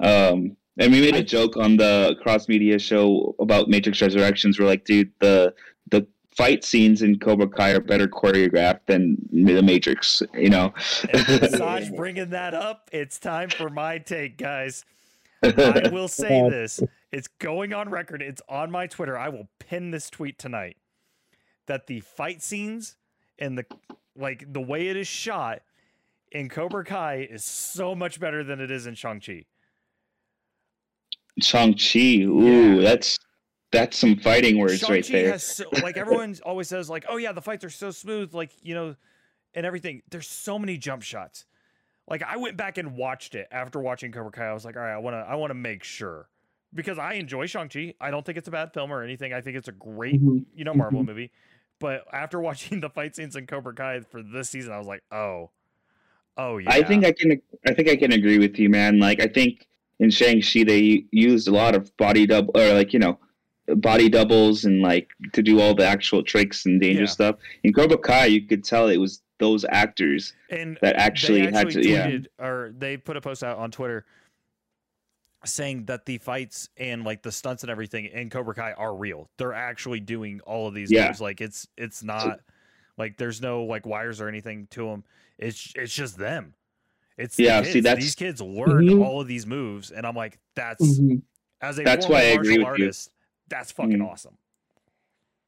Um, and we made a joke on the cross media show about Matrix Resurrections. We're like, dude, the the fight scenes in Cobra Kai are better choreographed than the Matrix. You know. Saj bringing that up, it's time for my take, guys. I will say this. It's going on record. It's on my Twitter. I will pin this tweet tonight. That the fight scenes and the like the way it is shot in Cobra Kai is so much better than it is in Shang-Chi. Shang Chi. Ooh, Yeah. that's that's some fighting words Shang-Chi right there. has so, like everyone always says like, "Oh yeah, the fights are so smooth like, you know, and everything." There's so many jump shots. Like I went back and watched it after watching Cobra Kai. I was like, "All right, I want to I want to make sure." Because I enjoy Shang-Chi. I don't think it's a bad film or anything. I think it's a great, Mhm. you know, Marvel movie. But after watching the fight scenes in Cobra Kai for this season, I was like, "Oh. Oh yeah." I think I can. I think I can agree with you, man. Like I think in Shang Chi they used a lot of body double or like you know body doubles and like to do all the actual tricks and dangerous Yeah. stuff. In Cobra Kai, you could tell it was those actors and that actually, they had actually to. Yeah, or they put a post out on Twitter saying that the fights and like the stunts and everything in Cobra Kai are real. They're actually doing all of these Yeah. moves. Like it's it's not like there's no like wires or anything to them. It's it's just them. It's the Yeah, see, kids. that's- these kids learned Mhm. all of these moves, and I'm like, that's Mhm. as a That's why I agree with you. artist, that's fucking Mhm. awesome.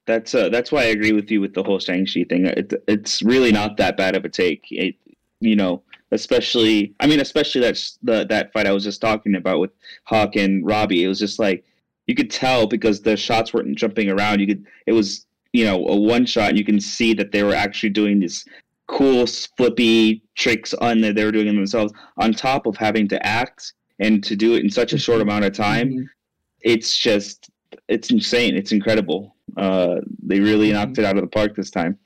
that's uh, that's why I agree with you with the whole Shang Chi thing. It, it's really not that bad of a take. It, you know, especially I mean, especially that's the that fight I was just talking about with Hawk and Robbie. It was just like you could tell because the shots weren't jumping around. You could it was you know a one shot. And you can see that they were actually doing this cool flippy tricks on that they were doing them themselves on top of having to act and to do it in such a short amount of time Mhm. it's just it's insane it's incredible uh they really knocked it out of the park this time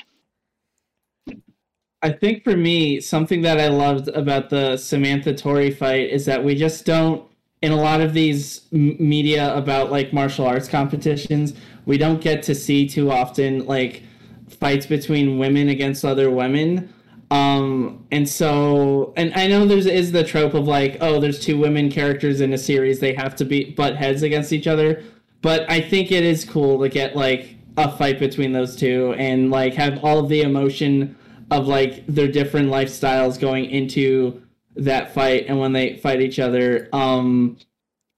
I think for me, something that I loved about the Samantha Tory fight is that we just don't, in a lot of these m- media about like martial arts competitions, we don't get to see too often like fights between women against other women. Um, and so, and I know there's is the trope of like, oh, there's two women characters in a series, they have to be butt heads against each other. But I think it is cool to get like a fight between those two and like have all of the emotion of like their different lifestyles going into that fight and when they fight each other. Um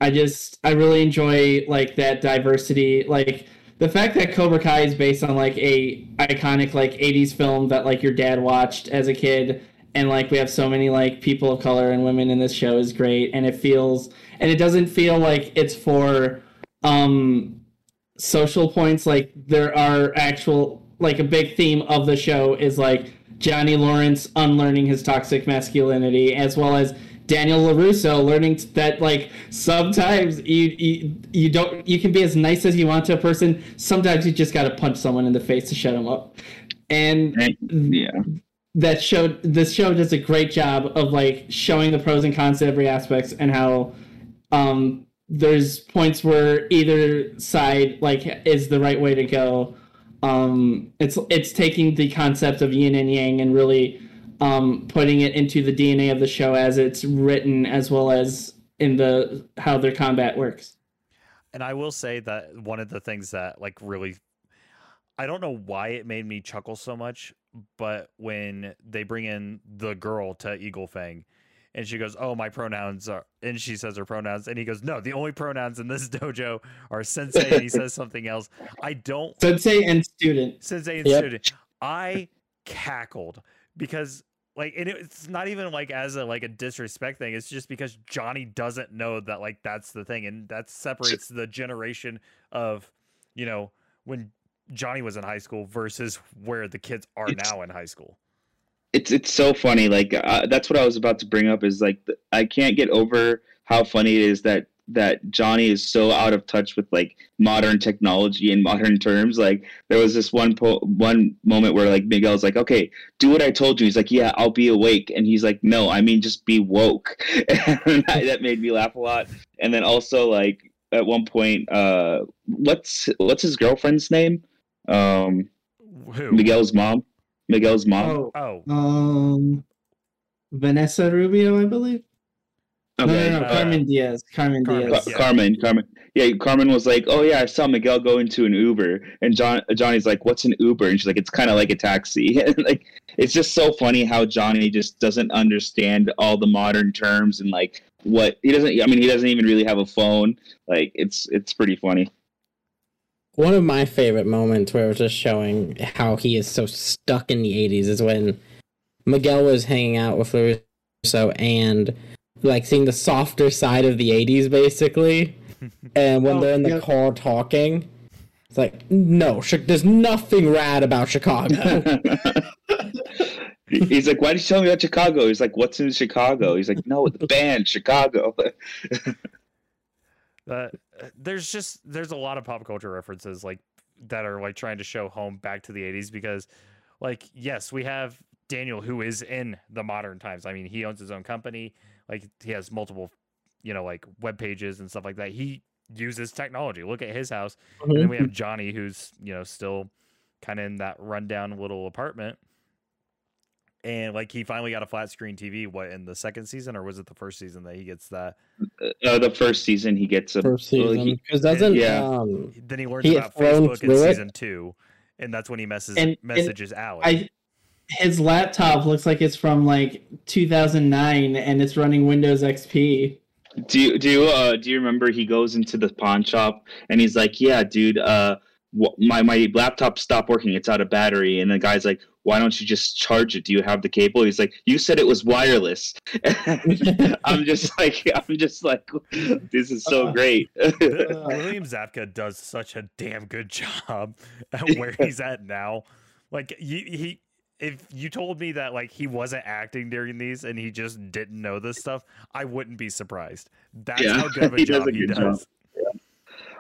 i just i really enjoy like that diversity like the fact that cobra kai is based on like a iconic like 80s film that like your dad watched as a kid. And like we have so many like people of color and women in this show is great. And it feels and it doesn't feel like it's for um social points. Like there are actual like a big theme of the show is like Johnny Lawrence unlearning his toxic masculinity as well as Daniel LaRusso learning that like sometimes you, you you don't you can be as nice as you want to a person. Sometimes you just got to punch someone in the face to shut them up. And yeah. that showed this show does a great job of like showing the pros and cons to every aspects and how um, there's points where either side like is the right way to go. Um, it's it's taking the concept of yin and yang and really um, putting it into the DNA of the show as it's written, as well as in the how their combat works. And I will say that one of the things that like really I don't know why it made me chuckle so much, but when they bring in the girl to Eagle Fang and she goes, "Oh, my pronouns are," and she says her pronouns, and he goes, "No, the only pronouns in this dojo are sensei." and he says something else. I don't Sensei and student. sensei and Yep. student. I cackled because like and it's not even like as a like a disrespect thing it's just because johnny doesn't know that like that's the thing and that separates the generation of you know when johnny was in high school versus where the kids are now in high school it's it's so funny. Like uh, that's what I was about to bring up. Is like th- I can't get over how funny it is that that Johnny is so out of touch with like modern technology and modern terms. Like there was this one po- one moment where like Miguel's like, "Okay, do what I told you." He's like, "Yeah, I'll be awake," and he's like, "No, I mean just be woke." and that, that made me laugh a lot. And then also like at one point, uh, what's what's his girlfriend's name? Um, who Miguel's mom. Miguel's mom. Oh, oh um, Vanessa Rubio, I believe. No, no, no, uh, Carmen Diaz. Carmen, Carmen, Diaz. Ca- Yeah. Carmen, Carmen. Yeah, Carmen was like, "Oh yeah, I saw Miguel go into an Uber," and John Johnny's like, "What's an Uber?" And she's like, "It's kind of like a taxi." and like, it's just so funny how Johnny just doesn't understand all the modern terms and like what he doesn't. I mean, he doesn't even really have a phone. Like, it's it's pretty funny. One of my favorite moments where it was just showing how he is so stuck in the 80s is when Miguel was hanging out with LaRusso and like seeing the softer side of the 80s basically. And when Oh, they're in the yeah. car talking, it's like, no, Chi- there's nothing rad about Chicago. He's like, "Why did you tell me about Chicago?" He's like, "What's in Chicago?" He's like, "No, the band Chicago." uh, there's just there's a lot of pop culture references like that are like trying to show home back to the 80s because like yes we have daniel who is in the modern times. I mean he owns his own company. Like he has multiple you know like web pages and stuff like that. He uses technology. Look at his house. And then we have mm-hmm. johnny who's you know still kind of in that rundown little apartment and like he finally got a flat screen tv what in the second season or was it the first season that he gets that uh, the first season, he gets a First season. he- Because doesn't, yeah. um, then he learns He about Facebook in through it. season two, and that's when he messes And- and messages Alex. I his laptop looks like it's from like 2009 and it's running Windows XP. Do you do you uh do you remember he goes into the pawn shop and he's like, "Yeah, dude, uh wh- my my laptop stopped working. It's out of battery." And the guy's like, "Why don't you just charge it? Do you have the cable?" He's like, "You said it was wireless." I'm just like I'm just like this is so Uh, great. The- William Zabka does such a damn good job at where he's at now. Like he, he if you told me that like he wasn't acting during these and he just didn't know this stuff, I wouldn't be surprised. That's Yeah, how good of a job he does. job.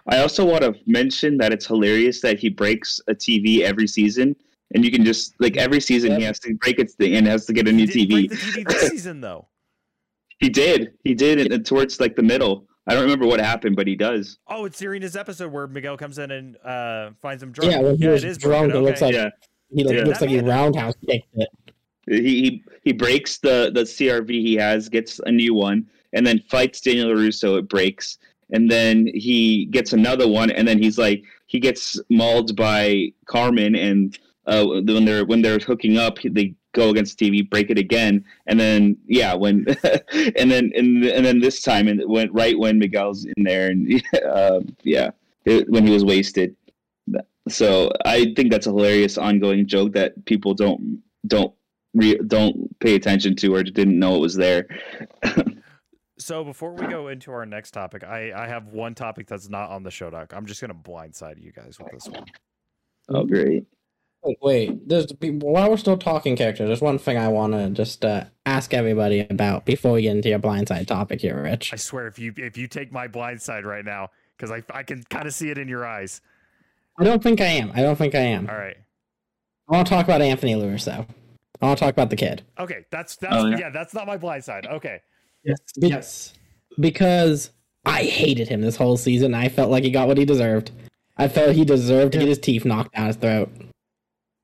I also want to mention that it's hilarious that he breaks a TV every season. And you can just like every season he has to break it and has to get a new He didn't TV. break the TV this season though. He did. He did it and towards like the middle. I don't remember what happened, but he does. Oh, it's during Serena's episode where Miguel comes in and uh, finds him drunk. yeah, when he was it is drunk, broken. it looks okay. like Yeah. he like, Dude, looks that like he roundhouse kicked it. He, he he breaks the the CRT he has, gets a new one, and then fights Daniel Russo. It breaks, and then he gets another one, and then he's like he gets mauled by Carmen, and uh, when they're when they're hooking up, they go against the TV, break it again, and then yeah, when and then and, and then this time, and it went right when Miguel's in there, and uh, yeah, it, when he was wasted. So I think that's a hilarious ongoing joke that people don't don't re- don't pay attention to or didn't know it was there. So before we go into our next topic, I, I have one topic that's not on the show doc. I'm just gonna blindside you guys with this one. Oh, great! Wait, wait, there's while we're still talking characters, there's one thing I want to just uh, ask everybody about before we get into your blindside topic here, Rich. I swear, if you if you take my blindside right now, because I I can kind of see it in your eyes. I don't think I am. I don't think I am. All right. I want to talk about Anthony Lewis though. I want to talk about the kid Okay, that's that's Oh, yeah. yeah. that's not my blindside. Okay. Yes. Be- Yes. because I hated him this whole season. I felt like he got what he deserved. I felt he deserved to Yeah. get his teeth knocked down his throat.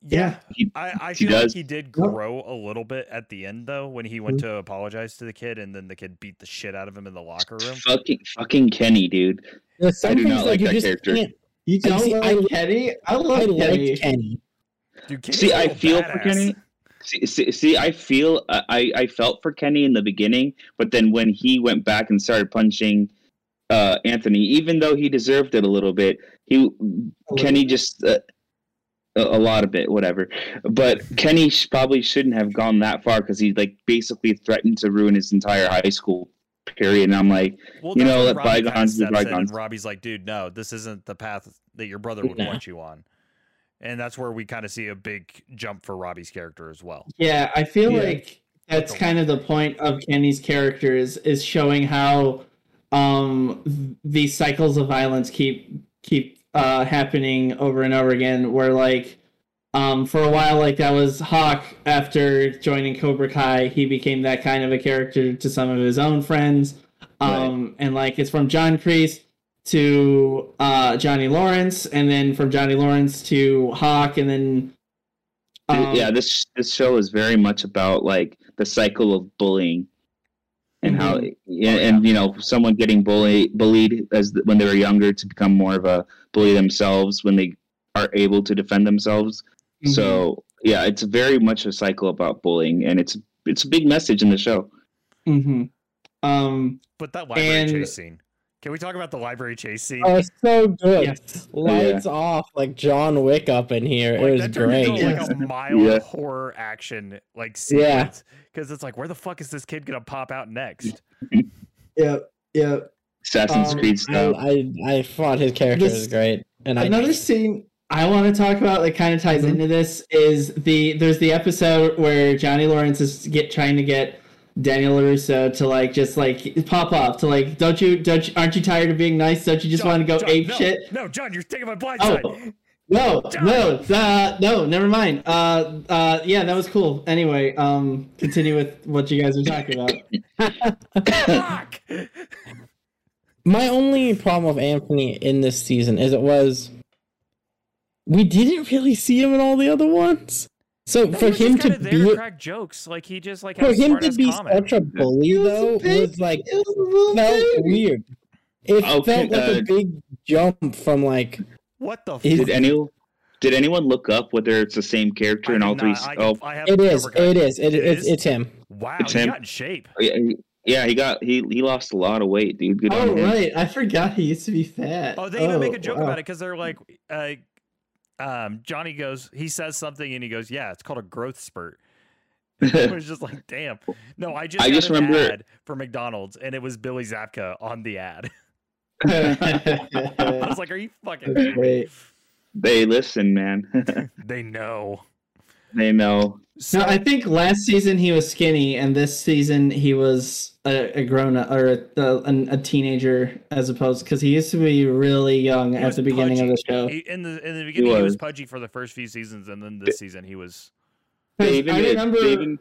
Yeah. He- I, I He feel like he did grow a little bit at the end though when he went to apologize to the kid and then the kid beat the shit out of him in the locker room. fucking fucking Kenny, dude. There's some I do things not that like that just character. can't. You don't see- like I- Kenny? I I love Kenny. Kenny. Dude, Kenny's See, I little feel for. Kenny. See, see, see, I feel I, I felt for Kenny in the beginning, but then when he went back and started punching uh, Anthony, even though he deserved it a little bit, he Kenny just uh, a, lot of it, whatever. But Kenny probably shouldn't have gone that far because he like basically threatened to ruin his entire high school period. And I'm like, Well, you know, let Robbie bygones be bygones. And Robbie's like, dude, no, this isn't the path that your brother would No. want you on. And that's where we kind of see a big jump for Robbie's character as well. Yeah, I feel Yeah. like that's kind of the point of Kenny's character is is showing how um these cycles of violence keep keep uh happening over and over again where like um for a while like that was Hawk after joining Cobra Kai. He became that kind of a character to some of his own friends. Um and like it's from John Kreese to uh Johnny Lawrence and then from Johnny Lawrence to Hawk and then um, yeah, this this show is very much about like the cycle of bullying and how yeah, Oh, and you know someone getting bullied bullied as when they were younger to become more of a bully themselves when they are able to defend themselves. mhm. So yeah, it's very much a cycle about bullying, and it's it's a big message in the show. Mm-hmm. Um. But that library And- chase scene. Can we talk about the library chase scene? Oh, it's so good. Yes. Lights off like John Wick up in here. Like, it was that turned great. into like a mild Yeah. horror action like Yeah. sequence. Because it's like, where the fuck is this kid gonna pop out next? Yep. Yep. Assassin's Um, Creed I, style. I I thought his character This- was great, and I Another scene I want to talk about that kind of ties Mhm. into this is the there's the episode where Johnny Lawrence is get trying to get Daniel LaRusso to like just like pop off to like don't you don't you, aren't you tired of being nice? Don't you just John, want to go John, ape no, shit? No, John, you're taking my blind Oh. side. No, John! no, uh, no, never mind. Uh, uh, yeah, that was cool. Anyway, um, continue with what you guys were talking about. My only problem with Anthony in this season is it was we didn't really see him in all the other ones. So No, for him to be crack jokes, like he just like for him to be comment. such a bully It was a though big- was like was felt thing. weird. It Okay, felt like uh, a big jump from like What the Is- fuck? Did any did anyone look up whether it's the same character I in did all three? I, oh, I have it, is, it is. It, it, it is. it's him. Wow, It's he him. got in shape. yeah, he- yeah, he got he he lost a lot of weight, dude. Good Oh on him. right, I forgot he used to be fat. Oh, they even make a Oh, joke wow. about it because they're like, uh, um, Johnny goes, he says something and he goes, "Yeah, it's called a growth spurt." it was just like, damn. No, I just I just remember- ad for McDonald's and it was Billy Zabka on the ad. I was like, "Are you fucking?" That's kidding me?" They listen, man. They know. they know. So, No, I think last season he was skinny, and this season he was a, a grown up or a, a, a teenager as opposed because he used to be really young he at the beginning of the show. He, in the in the beginning, he was. was. pudgy for the first few seasons, and then this season he was. Even I remember they even-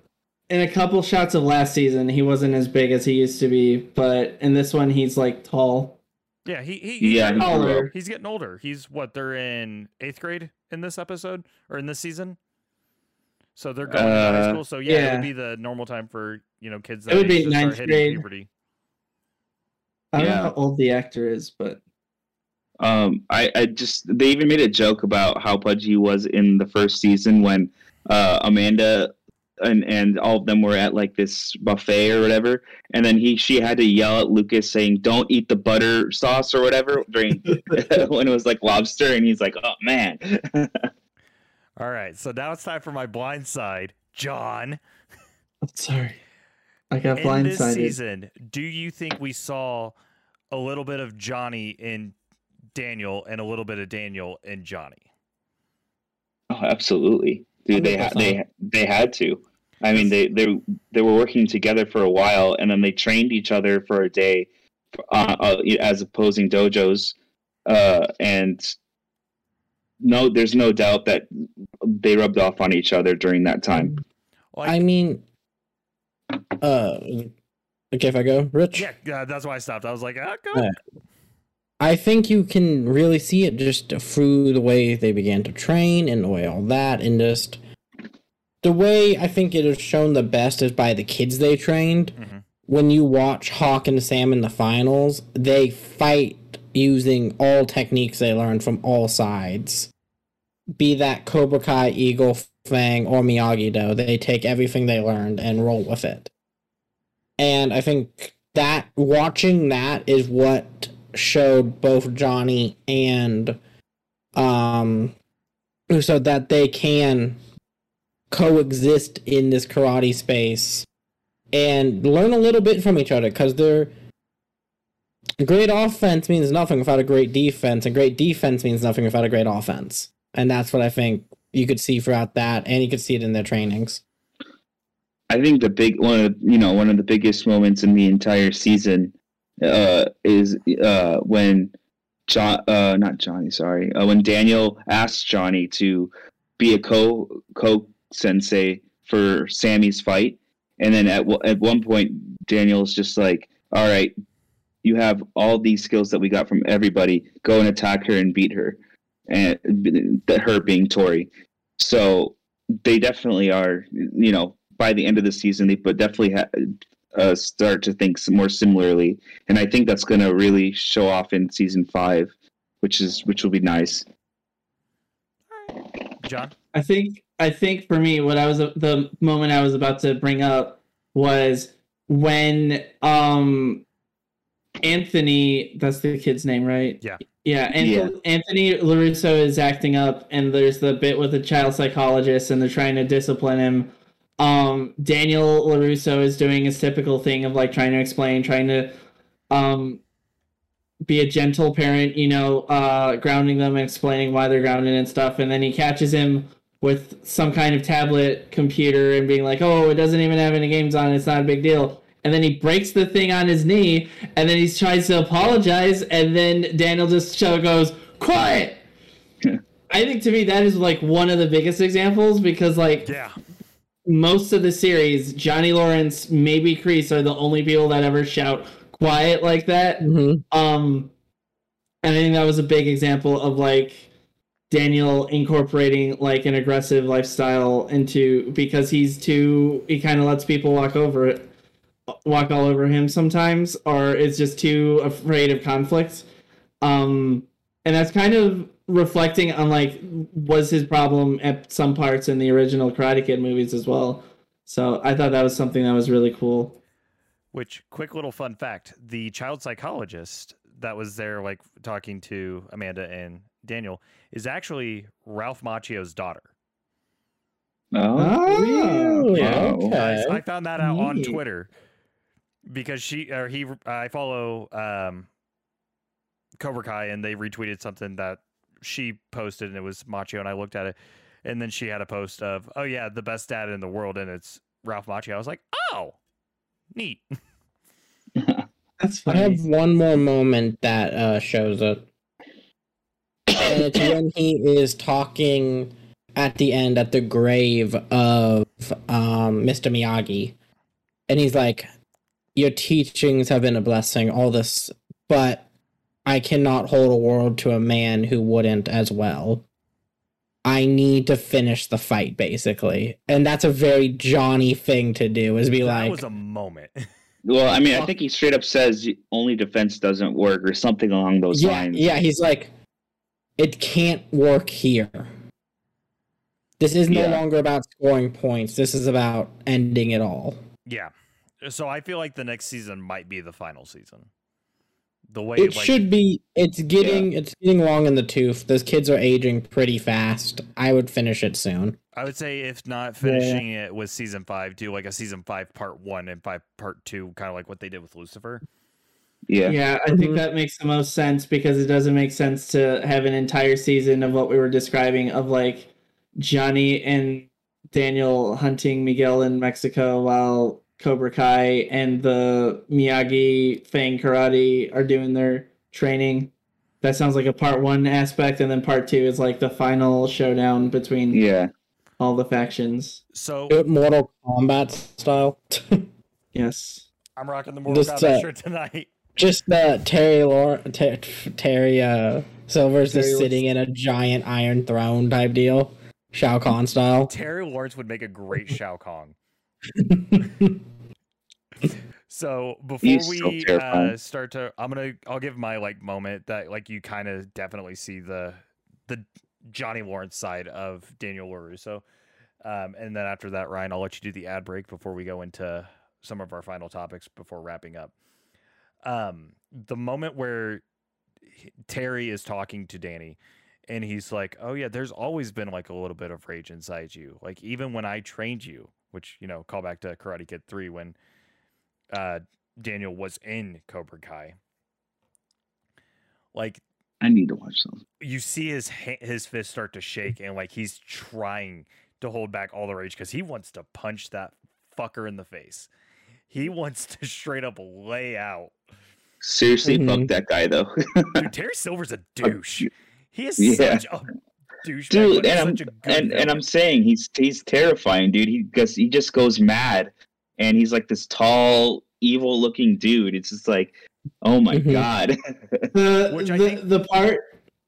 in a couple shots of last season he wasn't as big as he used to be, but in this one he's like tall. Yeah, he, he he's Yeah, getting he older. He's getting older. He's what they're in eighth grade in this episode or in this season. So they're going to high Uh, school. So yeah, it would be the normal time for you know kids It that would be to ninth grade. puberty. I don't Yeah. know how old the actor is, but Um, I, I just they even made a joke about how pudgy he was in the first season when uh, Amanda and and all of them were at like this buffet or whatever, and then he she had to yell at Lucas saying, "Don't eat the butter sauce" or whatever during when it was like lobster, and he's like, "Oh man." All right, so now it's time for my blind side, John. sorry, I got in this season, do you think we saw a little bit of Johnny in Daniel and a little bit of Daniel in Johnny? Oh, absolutely, dude. They had 100%. they they had to. I mean, they they they were working together for a while, and then they trained each other for a day, uh, uh, as opposing dojos, uh, and no, there's no doubt that they rubbed off on each other during that time. Like, I mean, uh, Okay, if I go, Rich. Yeah, uh, that's why I stopped. I was like, ah, go. Yeah. I think you can really see it just through the way they began to train and the way all that, and just the way I think it is shown the best is by the kids they trained. Mhm. When you watch Hawk and Sam in the finals, they fight using all techniques they learned from all sides. Be that Cobra Kai, Eagle Fang, or Miyagi Do, they take everything they learned and roll with it. And I think that watching that is what showed both Johnny and um so that they can coexist in this karate space and learn a little bit from each other because they're great offense means nothing without a great defense and great defense means nothing without a great offense. And that's what i think you could see throughout that and you could see it in their trainings. I think the big one of you know one of the biggest moments in the entire season uh, is uh, when John uh, not Johnny sorry uh, when Daniel asks Johnny to be a co co sensei for Sammy's fight, and then at at one point Daniel's just like, "All right, you have all these skills that we got from everybody. Go and attack her and beat her," and that her being Tory. So they definitely are, you know, by the end of the season, they but definitely ha- uh, start to think more similarly, and I think that's going to really show off in season five, which is which will be nice. John. I think I think for me, what I was the moment I was about to bring up was when um Anthony, that's the kid's name, right? Yeah. Yeah, Anth- Yeah. Anthony LaRusso is acting up, and there's the bit with the child psychologist, and they're trying to discipline him. Um, Daniel LaRusso is doing his typical thing of like trying to explain, trying to um be a gentle parent, you know, uh, grounding them and explaining why they're grounded and stuff. And then he catches him with some kind of tablet computer and being like, oh, it doesn't even have any games on it. It's not a big deal. And then he breaks the thing on his knee and then he tries to apologize. And then Daniel just goes, quiet. I think to me, that is like one of the biggest examples because, like, Yeah. most of the series, Johnny Lawrence, maybe Kreese are the only people that ever shout quiet like that. mm-hmm. Um, and I think that was a big example of like Daniel incorporating like an aggressive lifestyle into because he's too he kind of lets people walk over it, walk all over him sometimes, or is just too afraid of conflict. Um, and that's kind of reflecting on like was his problem at some parts in the original Karate Kid movies as well. So I thought that was something that was really cool. Which quick little fun fact: the child psychologist that was there, like talking to Amanda and Daniel, is actually Ralph Macchio's daughter. Oh, Really? Wow. Okay. I, I found that out on Twitter because she or he. I follow um, Cobra Kai, and they retweeted something that she posted, and it was Macchio, and I looked at it, and then she had a post of, "Oh yeah, the best dad in the world," and it's Ralph Macchio. I was like, "Oh, neat." That's funny. I have one more moment that uh, shows it. And it's when he is talking at the end at the grave of um, Mr. Miyagi. And he's like, Your teachings have been a blessing, all this, but I cannot hold a world to a man who wouldn't as well. I need to finish the fight, basically. And that's a very Johnny thing to do, is be that like, was a moment. Well, I mean, I think he straight up says only defense doesn't work or something along those yeah, lines. Yeah, he's like, it can't work here. This is no Yeah. longer about scoring points. This is about ending it all. yeah. So I feel like the next season might be the final season. The way It like, should be. It's getting. It's getting long in the tooth. Those kids are aging pretty fast. I would finish it soon. I would say if not finishing it with season five, do like a season five part one and five part two, kind of like what they did with Lucifer. Yeah. Yeah, I think Mhm. that makes the most sense because it doesn't make sense to have an entire season of what we were describing of like Johnny and Daniel hunting Miguel in Mexico while Cobra Kai and the Miyagi Fang Karate are doing their training. That sounds like a part one aspect, and then part two is like the final showdown between Yeah. all the factions. So Do it Mortal Kombat style. Yes. I'm rocking the Mortal Just, Kombat uh, shirt tonight. Just uh, Terry Lor- Ter- Terry uh, Silver's Terry just looks- sitting in a giant iron throne type deal, Shao Kahn style. Terry Lawrence would make a great Shao Kahn. So before He's we terrifying. uh, start to, I'm gonna, I'll give my like moment that like you kind of definitely see the the Johnny Lawrence side of Daniel LaRusso. Um, and then after that, Ryan, I'll let you do the ad break before we go into some of our final topics before wrapping up. Um, the moment where Terry is talking to Danny and he's like, "Oh yeah, there's always been like a little bit of rage inside you. Like even when I trained you, which you know, call back to Karate Kid 3 when uh Daniel was in Cobra Kai. Like I need to watch those. you see his his fist start to shake and like he's trying to hold back all the rage because he wants to punch that fucker in the face. He wants to straight up lay out. Seriously, Mhm. fuck that guy though. Dude, Terry Silver's a douche. He is Yeah. such a douche. dude, and he's I'm a good and, and. I'm saying he's he's terrifying, dude. He because he just goes mad, and he's like this tall, evil looking dude. It's just like, oh my Mhm. god. the Which I the, think- the part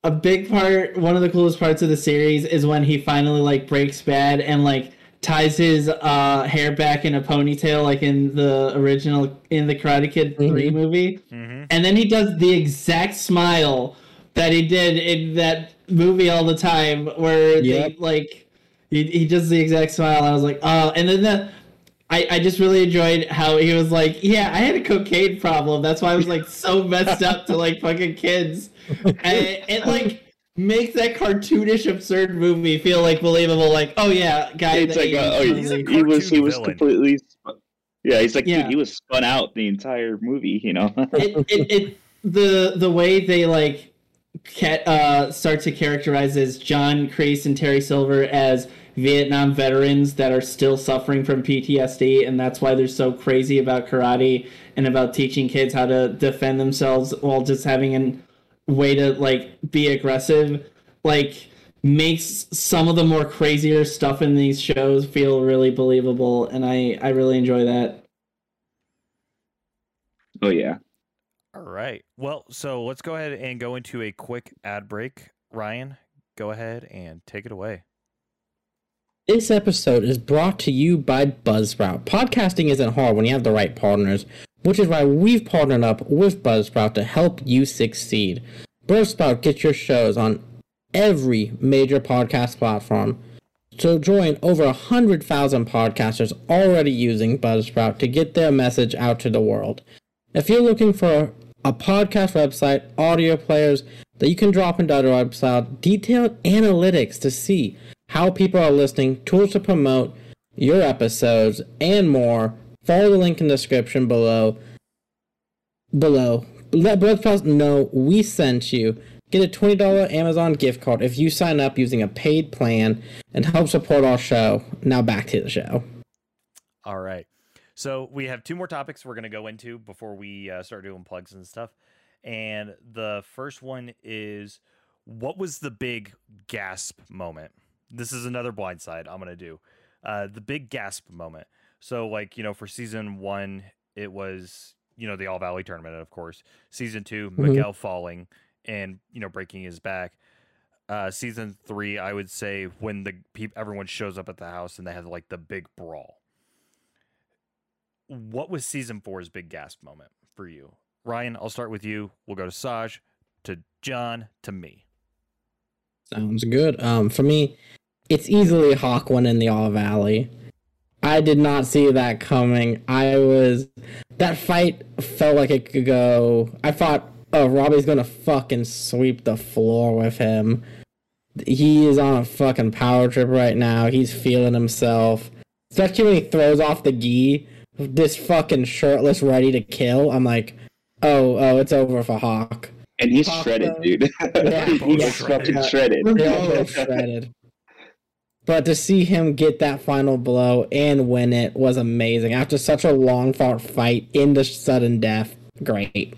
a big part one of the coolest parts of the series is when he finally like breaks bad and like ties his uh hair back in a ponytail like in the original in the karate kid 3 Mhm. movie Mhm. and then he does the exact smile that he did in that movie all the time where Yep. they like he, he does the exact smile i was like oh and then the I, I just really enjoyed how he was like, yeah, I had a cocaine problem. That's why I was like so messed up to like fucking kids. And it, it like makes that cartoonish, absurd movie feel like believable. Like, oh yeah, guy. it's like, uh, oh, He's a he, he was he was villain. completely. sp- Yeah, he's like, Yeah. dude, he was spun out the entire movie. You know. it, it, it the the way they like uh, start to characterize as John Kreese and Terry Silver as Vietnam veterans that are still suffering from PTSD, and that's why they're so crazy about karate and about teaching kids how to defend themselves while just having a way to like be aggressive. Like makes some of the more crazier stuff in these shows feel really believable, and I I really enjoy that. oh yeah. All right. Well, so let's go ahead and go into a quick ad break. Ryan, go ahead and take it away. This episode is brought to you by Buzzsprout. Podcasting isn't hard when you have the right partners, which is why we've partnered up with Buzzsprout to help you succeed. Buzzsprout gets your shows on every major podcast platform. So join over 100,000 podcasters already using Buzzsprout to get their message out to the world. If you're looking for a podcast website, audio players that you can drop into websites, detailed analytics to see how people are listening, tools to promote your episodes, and more, follow the link in the description below. Below. Let Buzzsprout know we sent you. Get a $20 Amazon gift card if you sign up using a paid plan and help support our show. Now back to the show. All right. So we have two more topics we're going to go into before we uh, start doing plugs and stuff. And the first one is what was the big gasp moment? This is another blind side I'm going to do. Uh, the big gasp moment. So, like, you know, for season one, it was, you know, the All Valley tournament, of course. Season 2 Mhm. Miguel falling and, you know, breaking his back. Uh, season three, I would say when the peop- everyone shows up at the house and they have like the big brawl what was season four's big gasp moment for you? Ryan, I'll start with you. We'll go to Saj, to John, to me. Sounds good. Um, for me, it's easily Hawk won in the All Valley. I did not see that coming. I was that fight felt like it could go. I thought, oh, Robbie's gonna fucking sweep the floor with him. He is on a fucking power trip right now. He's feeling himself. Especially when he throws off the gi, this fucking shirtless, ready to kill. I'm like, oh, oh, it's over for Hawk. And he's Pop shredded, dude. Yeah, he both was shredded. fucking shredded. Shredded. But to see him get that final blow and win it was amazing. After such a long fought fight into sudden death, great.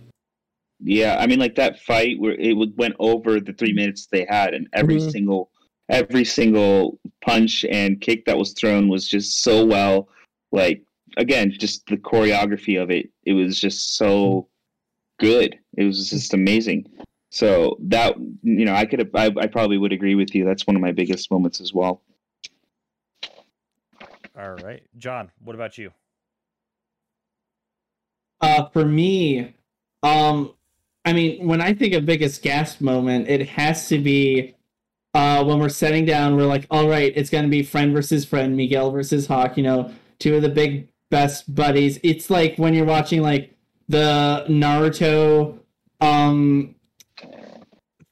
Yeah, I mean, like that fight where it went over the three minutes they had, and every Mhm. single, every single punch and kick that was thrown was just so well, like again, just the choreography of it, it was just so good. It was just amazing. So that you know, I could have, I, I probably would agree with you. That's one of my biggest moments as well. All right, John. What about you? Uh, for me, um, I mean, when I think of biggest gasp moment, it has to be uh, when we're setting down. We're like, all right, it's going to be friend versus friend, Miguel versus Hawk. You know, two of the big best buddies. It's like when you're watching like the Naruto um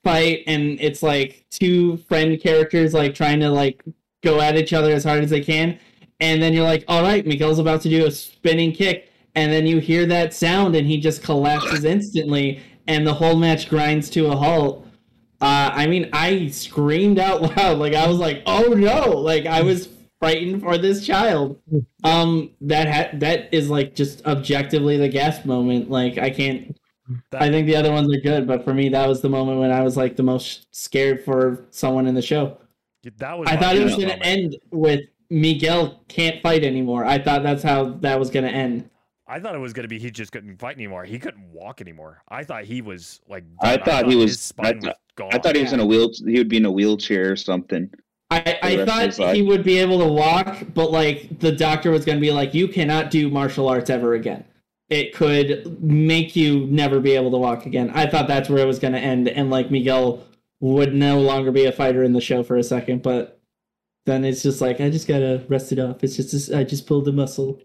fight, and it's like two friend characters like trying to like go at each other as hard as they can, and then you're like, all right, Miguel's about to do a spinning kick. And then you hear that sound and he just collapses instantly and the whole match grinds to a halt. Uh, i mean i screamed out loud. Like i was like oh no. Like i was frightened for this child um that ha- that is like just objectively the gasp moment like i can't That, i think the other ones are good but for me that was the moment when i was like the most scared for someone in the show that was. i thought it was going to end with miguel can't fight anymore i thought that's how that was going to end I thought it was going to be he just couldn't fight anymore. He couldn't walk anymore. I thought he was like. I done. thought he was- His spine I was thought- gone. I thought he was in a wheel. He would be in a wheelchair or something. I, I thought he would be able to walk, but like the doctor was going to be like, you cannot do martial arts ever again. It could make you never be able to walk again. I thought that's where it was going to end, and like Miguel would no longer be a fighter in the show for a second, but then it's just like I just gotta rest it off. It's just I just pulled the muscle.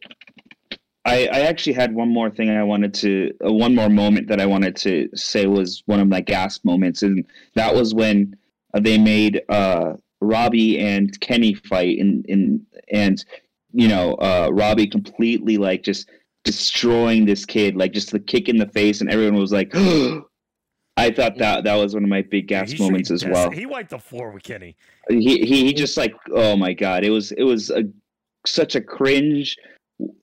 I, I actually had one more thing I wanted to, uh, one more moment that I wanted to say was one of my gasp moments, and that was when they made uh, Robbie and Kenny fight, and in and you know uh, Robbie completely like just destroying this kid, like just the kick in the face, and everyone was like, I thought that that was one of my big Yeah, gasp he should be moments as well. He wiped the floor with Kenny. he he, he just like oh my god it was it was a such a cringe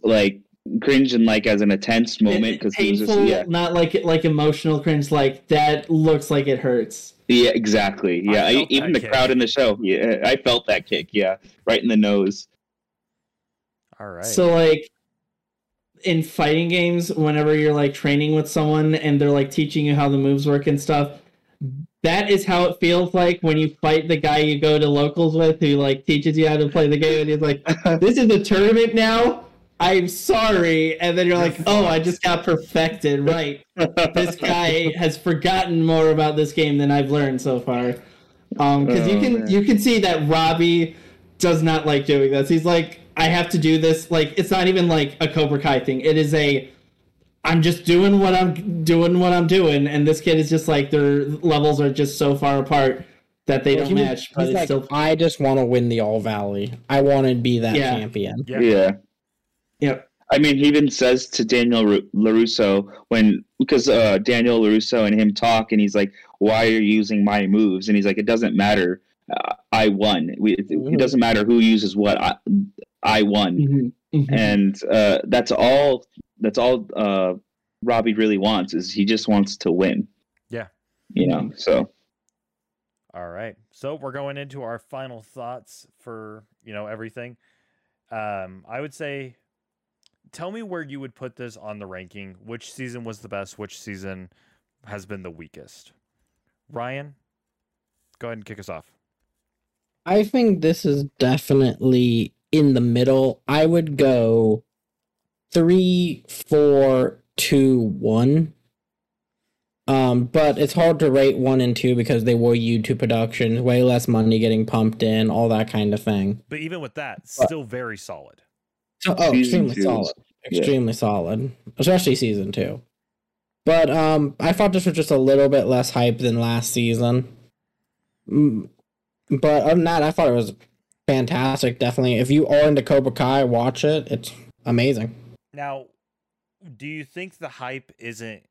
like cringe and like as an intense moment because it was just painful, yeah not like like emotional cringe. Like that looks like it hurts. Yeah exactly yeah I felt even the kick. crowd in the show yeah i felt that kick yeah right in the nose All right. So like in fighting games, whenever you're like training with someone and they're like teaching you how the moves work and stuff, that is how it feels like when you fight the guy you go to locals with who like teaches you how to play the game and he's like, This is a tournament now? I'm sorry. And then you're You're like, Oh, I just got perfected. Right. This guy has forgotten more about this game than I've learned so far. Um, because you Oh, can man. you can see that Robbie does not like doing this. He's like, I have to do this. Like, it's not even like a Cobra Kai thing. It is a, I'm just doing what I'm doing what I'm doing, and this kid is just like their levels are just so far apart that they Well, don't he was- match. But he's it's like, still, I just want to win the All Valley. I want to be that Yeah. champion. yeah. yeah Yep. I mean, he even says to Daniel Ru- LaRusso when because uh, Daniel LaRusso and him talk, and he's like, "Why are you using my moves?" And he's like, "It doesn't matter. Uh, I won. We, it, it doesn't matter who uses what. I, I won." Mhm, mhm. and uh, that's all. That's all. Uh, Robbie really wants is he just wants to win. Yeah. You know. So All right. So we're going into our final thoughts for, you know, everything. Um, I would say tell me where you would put this on the ranking. Which season was the best? Which season has been the weakest? Ryan, go ahead and kick us off. I think this is definitely in the middle. I would go three, four, two, one. Um, but it's hard to rate one and two because they were YouTube productions, way less money getting pumped in, all that kind of thing. But even with that, What? still very solid. So, oh, extremely two is- solid, yeah. extremely solid, especially season two. But um, I thought this was just a little bit less hype than last season. Mm, But other than that, I thought it was fantastic. Definitely, if you are into Cobra Kai, watch it. It's amazing. Now, do you think the hype isn't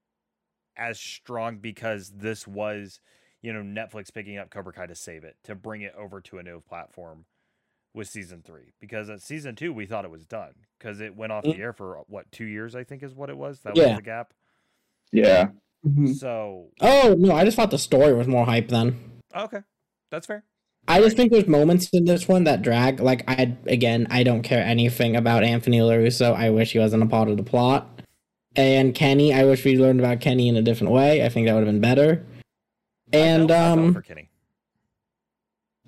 as strong because this was, you know, Netflix picking up Cobra Kai to save it, to bring it over to a new platform with season three? Because at season two, we thought it was done because it went off Mm. the air for what, two years, I think is what it was. That Yeah. was the gap. yeah, Mhm. So, Oh no, I just thought the story was more hype then. okay, that's fair. I just think there's moments in this one that drag. Like I again, I don't care anything about Anthony LaRusso. I wish he wasn't a part of the plot. And Kenny, I wish we learned about Kenny in a different way. I think that would have been better. And I felt, I felt um, for Kenny.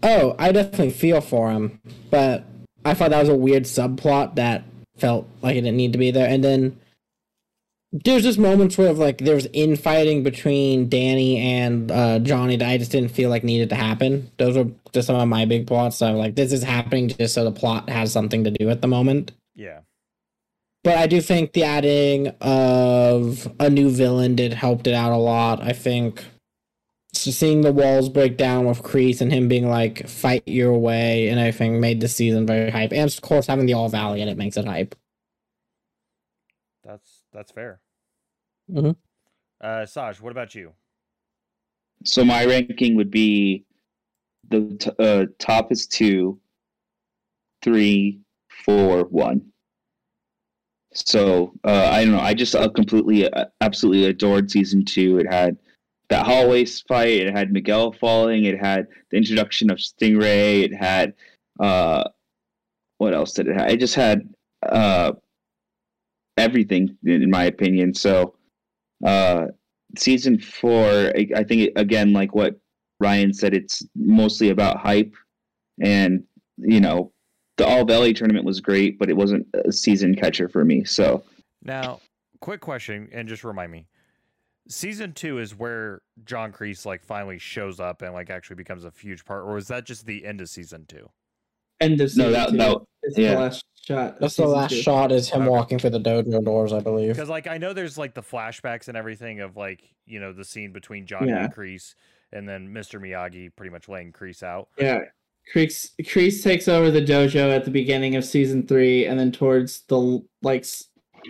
Oh, I definitely feel for him, but I thought that was a weird subplot that felt like it didn't need to be there. And then there's just moments where like there was infighting between Danny and uh, Johnny that I just didn't feel like needed to happen. Those were just some of my big plots. So like this is happening just so the plot has something to do at the moment. Yeah. But I do think the adding of a new villain did helped it out a lot. I think seeing the walls break down with Kreese and him being like fight your way and everything made the season very hype. And of course having the All Valley and it makes it hype. That's that's fair. Mhm. Uh, Saj, what about you? So my ranking would be the t- uh, top is two, three, four, one. So uh, I don't know. I just uh, completely, uh, absolutely adored season two. It had that hallway fight. It had Miguel falling. It had the introduction of Stingray. It had uh, what else did it have? It just had uh, everything, in my opinion. So uh, season four, I think again, like what Ryan said, it's mostly about hype, and you know, the All Valley tournament was great, but it wasn't a season catcher for me. So Now, quick question, and just remind me. Season two is where John Kreese like finally shows up and like actually becomes a huge part, or is that just the end of season two? End of no, season that two. that It's yeah. the last shot. That's the last two. shot is him Okay. walking through the dojo doors, I believe. Because like I know there's like the flashbacks and everything of like you know the scene between John Yeah. and Kreese, and then Mr. Miyagi pretty much laying Kreese out. Yeah. Kreese, Kreese takes over the dojo at the beginning of season three, and then towards the like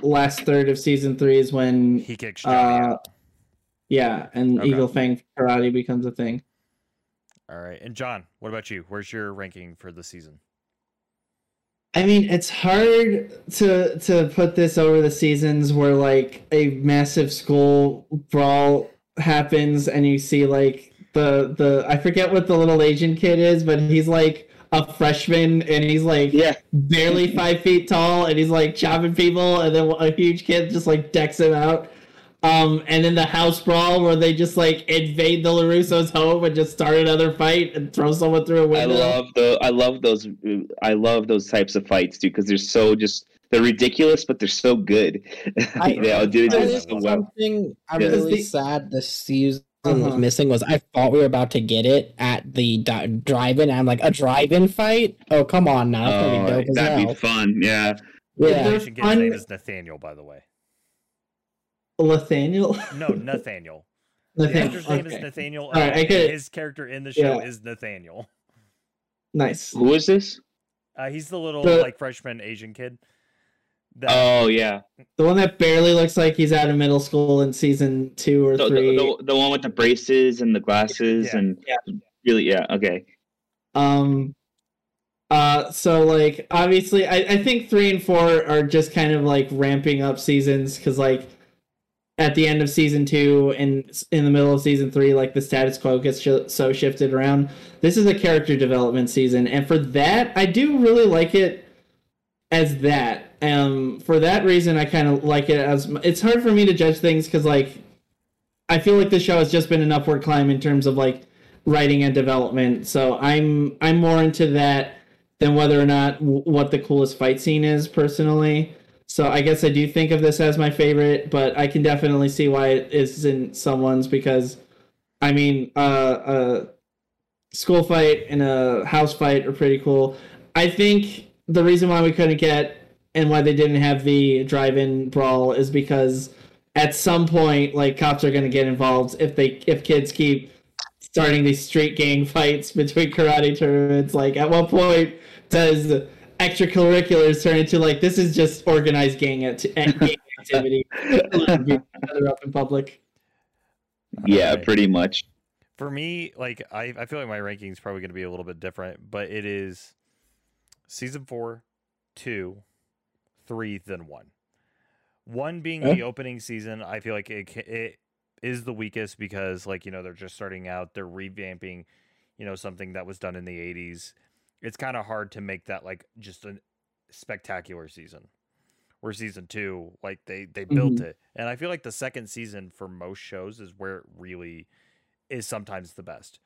last third of season three is when He kicks Johnny Uh, out. Yeah, and Okay. Eagle Fang karate becomes a thing. All right, and John, what about you? Where's your ranking for the season? I mean, it's hard to to put this over the seasons where like a massive school brawl happens and you see like the the I forget what the little Asian kid is, but he's like a freshman and he's like yeah, barely five feet tall and he's like chopping people and then a huge kid just like decks him out. Um, and then the house brawl where they just like invade the LaRusso's home and just start another fight and throw someone through a I window. I love the I love those I love those types of fights too because they're so just they're ridiculous but they're so good. I- they all do That it is so well. something I'm Yeah. really The- sad this season Uh-huh. was missing was I thought we were about to get it at the di- drive-in. I'm like a drive-in fight. Oh come on now, Oh, gonna be dope that'd hell. be fun. Yeah. Yeah. Yeah, They're Asian kid's name is Nathaniel, by the way. Nathaniel. No, Nathaniel. The Nathaniel. actor's name is Nathaniel. All right, and I could- His character in the show Yeah. is Nathaniel. Nice. Who is this? Uh, he's the little The- like freshman Asian kid. That, Oh yeah, The one that barely looks like he's out of middle school in season two or the, three. the, the, the one with the braces and the glasses Yeah. and Yeah. really yeah okay. Um uh so like obviously I, I think three and four are just kind of like ramping up seasons because like at the end of season two and in the middle of season three like the status quo gets sh- so shifted around. This is a character development season and for that i do really like it as that. Um for that reason i kind of like it as it's hard for me to judge things because like i feel like the show has just been an upward climb in terms of like writing and development. So i'm i'm more into that than whether or not w- what the coolest fight scene is personally so i guess i do think of this as my favorite but i can definitely see why it isn't someone's because i mean uh a school fight and a house fight are pretty cool. I think the reason why we couldn't get and why they didn't have the drive-in brawl is because at some point like cops are going to get involved if they if kids keep starting these street gang fights between karate tournaments. Like at what point does extracurriculars turn into like this is just organized gang, act- gang activity other up in public Yeah, Alright. pretty much. For me, like I, I feel like my ranking is probably going to be a little bit different, but it is season four, two, three, then one. One being Yeah. the opening season, I feel like it it is the weakest because like you know they're just starting out, they're revamping, you know, something that was done in the 80s, it's kind of hard to make that like just a spectacular season. Where season two, like they they built Mhm. it, and I feel like the second season for most shows is where it really is sometimes the best.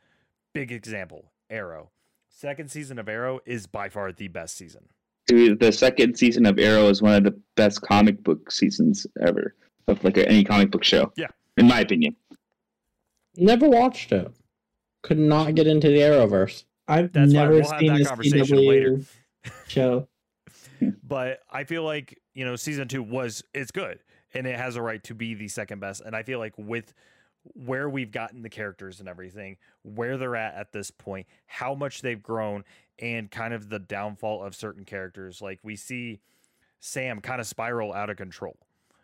Big example, Arrow. Second season of Arrow is by far the best season. Dude, the second season of Arrow is one of the best comic book seasons ever of like any comic book show. Yeah. in my opinion. Never watched it. Could not get into the Arrowverse. I've That's never we'll have seen that this conversation CW later. show. but I feel like you know season two was it's good and it has a right to be the second best. And I feel like with where we've gotten the characters and everything, where they're at at this point, how much they've grown, and kind of the downfall of certain characters. Like we see Sam kind of spiral out of control.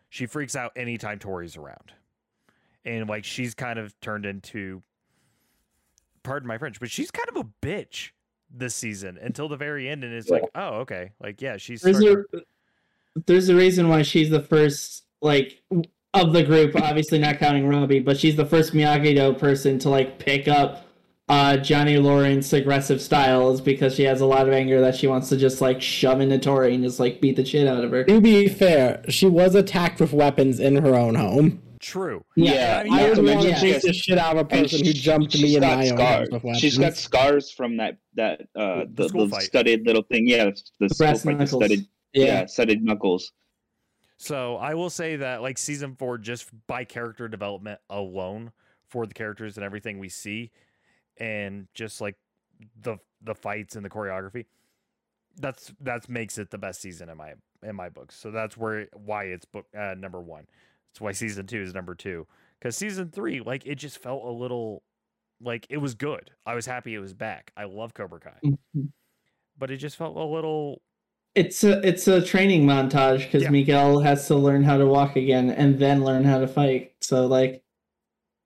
She freaks out anytime Tory's around, and like she's kind of turned into, pardon my French, but she's kind of a bitch this season until the very end, and it's like, oh okay, like yeah, she's There's starting- a there's a reason why she's the first like of the group, obviously not counting Robbie, but she's the first Miyagi Do person to like pick up uh, Johnny Lawrence aggressive style is because she has a lot of anger that she wants to just like shove into Tory and just like beat the shit out of her. To be fair, she was attacked with weapons in her own home. True. Yeah, I mean, I yeah, would to want to mention beat the shit out of a And person who jumped me in got my own scars. house with weapons. She's got scars from that that uh The the, skull the, studded little thing. Yeah, the, the skull brass fight, the studded yeah. yeah. studded knuckles. So I will say that like season four, just by character development alone for the characters and everything we see, and just like the the fights and the choreography, that's that's makes it the best season in my in my books. So that's where why it's book uh, number one. That's why season two is number two. Because season three, like it just felt a little like it was good. I was happy it was back. I love Cobra Kai, Mhm. but it just felt a little It's a it's a training montage because Yeah. Miguel has to learn how to walk again and then learn how to fight. So like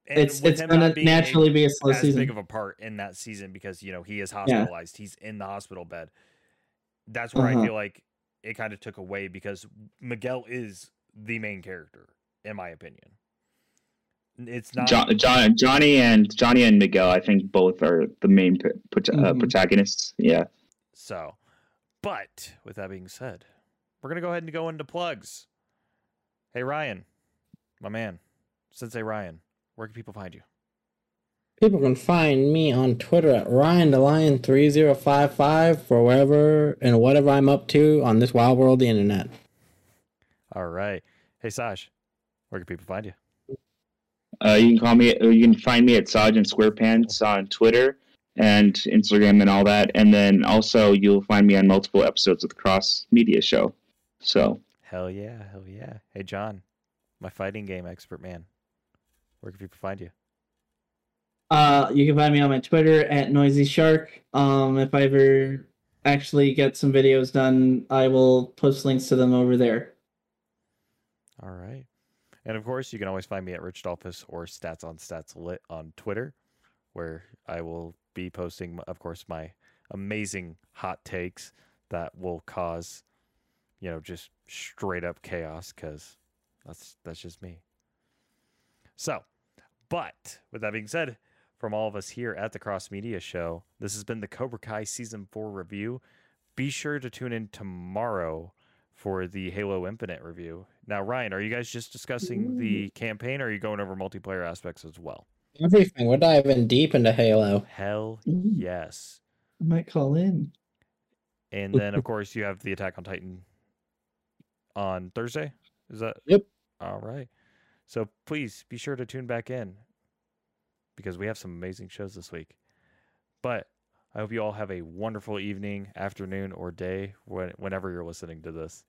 and it's it's gonna a- naturally be a slow as season. big of a part in that season because you know he is hospitalized. He's in the hospital bed. That's where I Uh-huh. feel like it kind of took away because Miguel is the main character, in my opinion. It's not. John, John, Johnny and Johnny and Miguel, I think both are the main p- prota- uh, Mhm. protagonists. Yeah. So, but with that being said, we're gonna go ahead and go into plugs. Hey Ryan, my man, Sensei Ryan, where can people find you? People can find me on Twitter at Ryan the Lion 3055 for wherever and whatever I'm up to on this wild world of the internet. All right. Hey Saj, where can people find you? Uh, you can call me. You can find me at Sergeant SquarePants on Twitter and Instagram and all that. And then also you'll find me on multiple episodes of the Cross Media Show. So Hell yeah, hell yeah. Hey John, my fighting game expert man. Where can people find you? Uh, you can find me on my Twitter at Noisy Shark. Um, if I ever actually get some videos done, I will post links to them over there. All right. And of course, you can always find me at Rich Dolphus or Stats on Stats Lit on Twitter, where I will be posting, of course, my amazing hot takes that will cause, you know, just straight up chaos because that's that's just me. So, but with that being said, from all of us here at the Cross Media Show, this has been the Cobra Kai season four review. Be sure to tune in tomorrow for the Halo Infinite review. Now, Ryan, are you guys just discussing the mm. campaign or are you going over multiplayer aspects as well? Everything. We're diving deep into Halo. Hell mm. yes. I might call in. And then, of course, you have the Attack on Titan on Thursday. Is that? Yep. All right. So please be sure to tune back in because we have some amazing shows this week. But I hope you all have a wonderful evening, afternoon, or day when, whenever you're listening to this.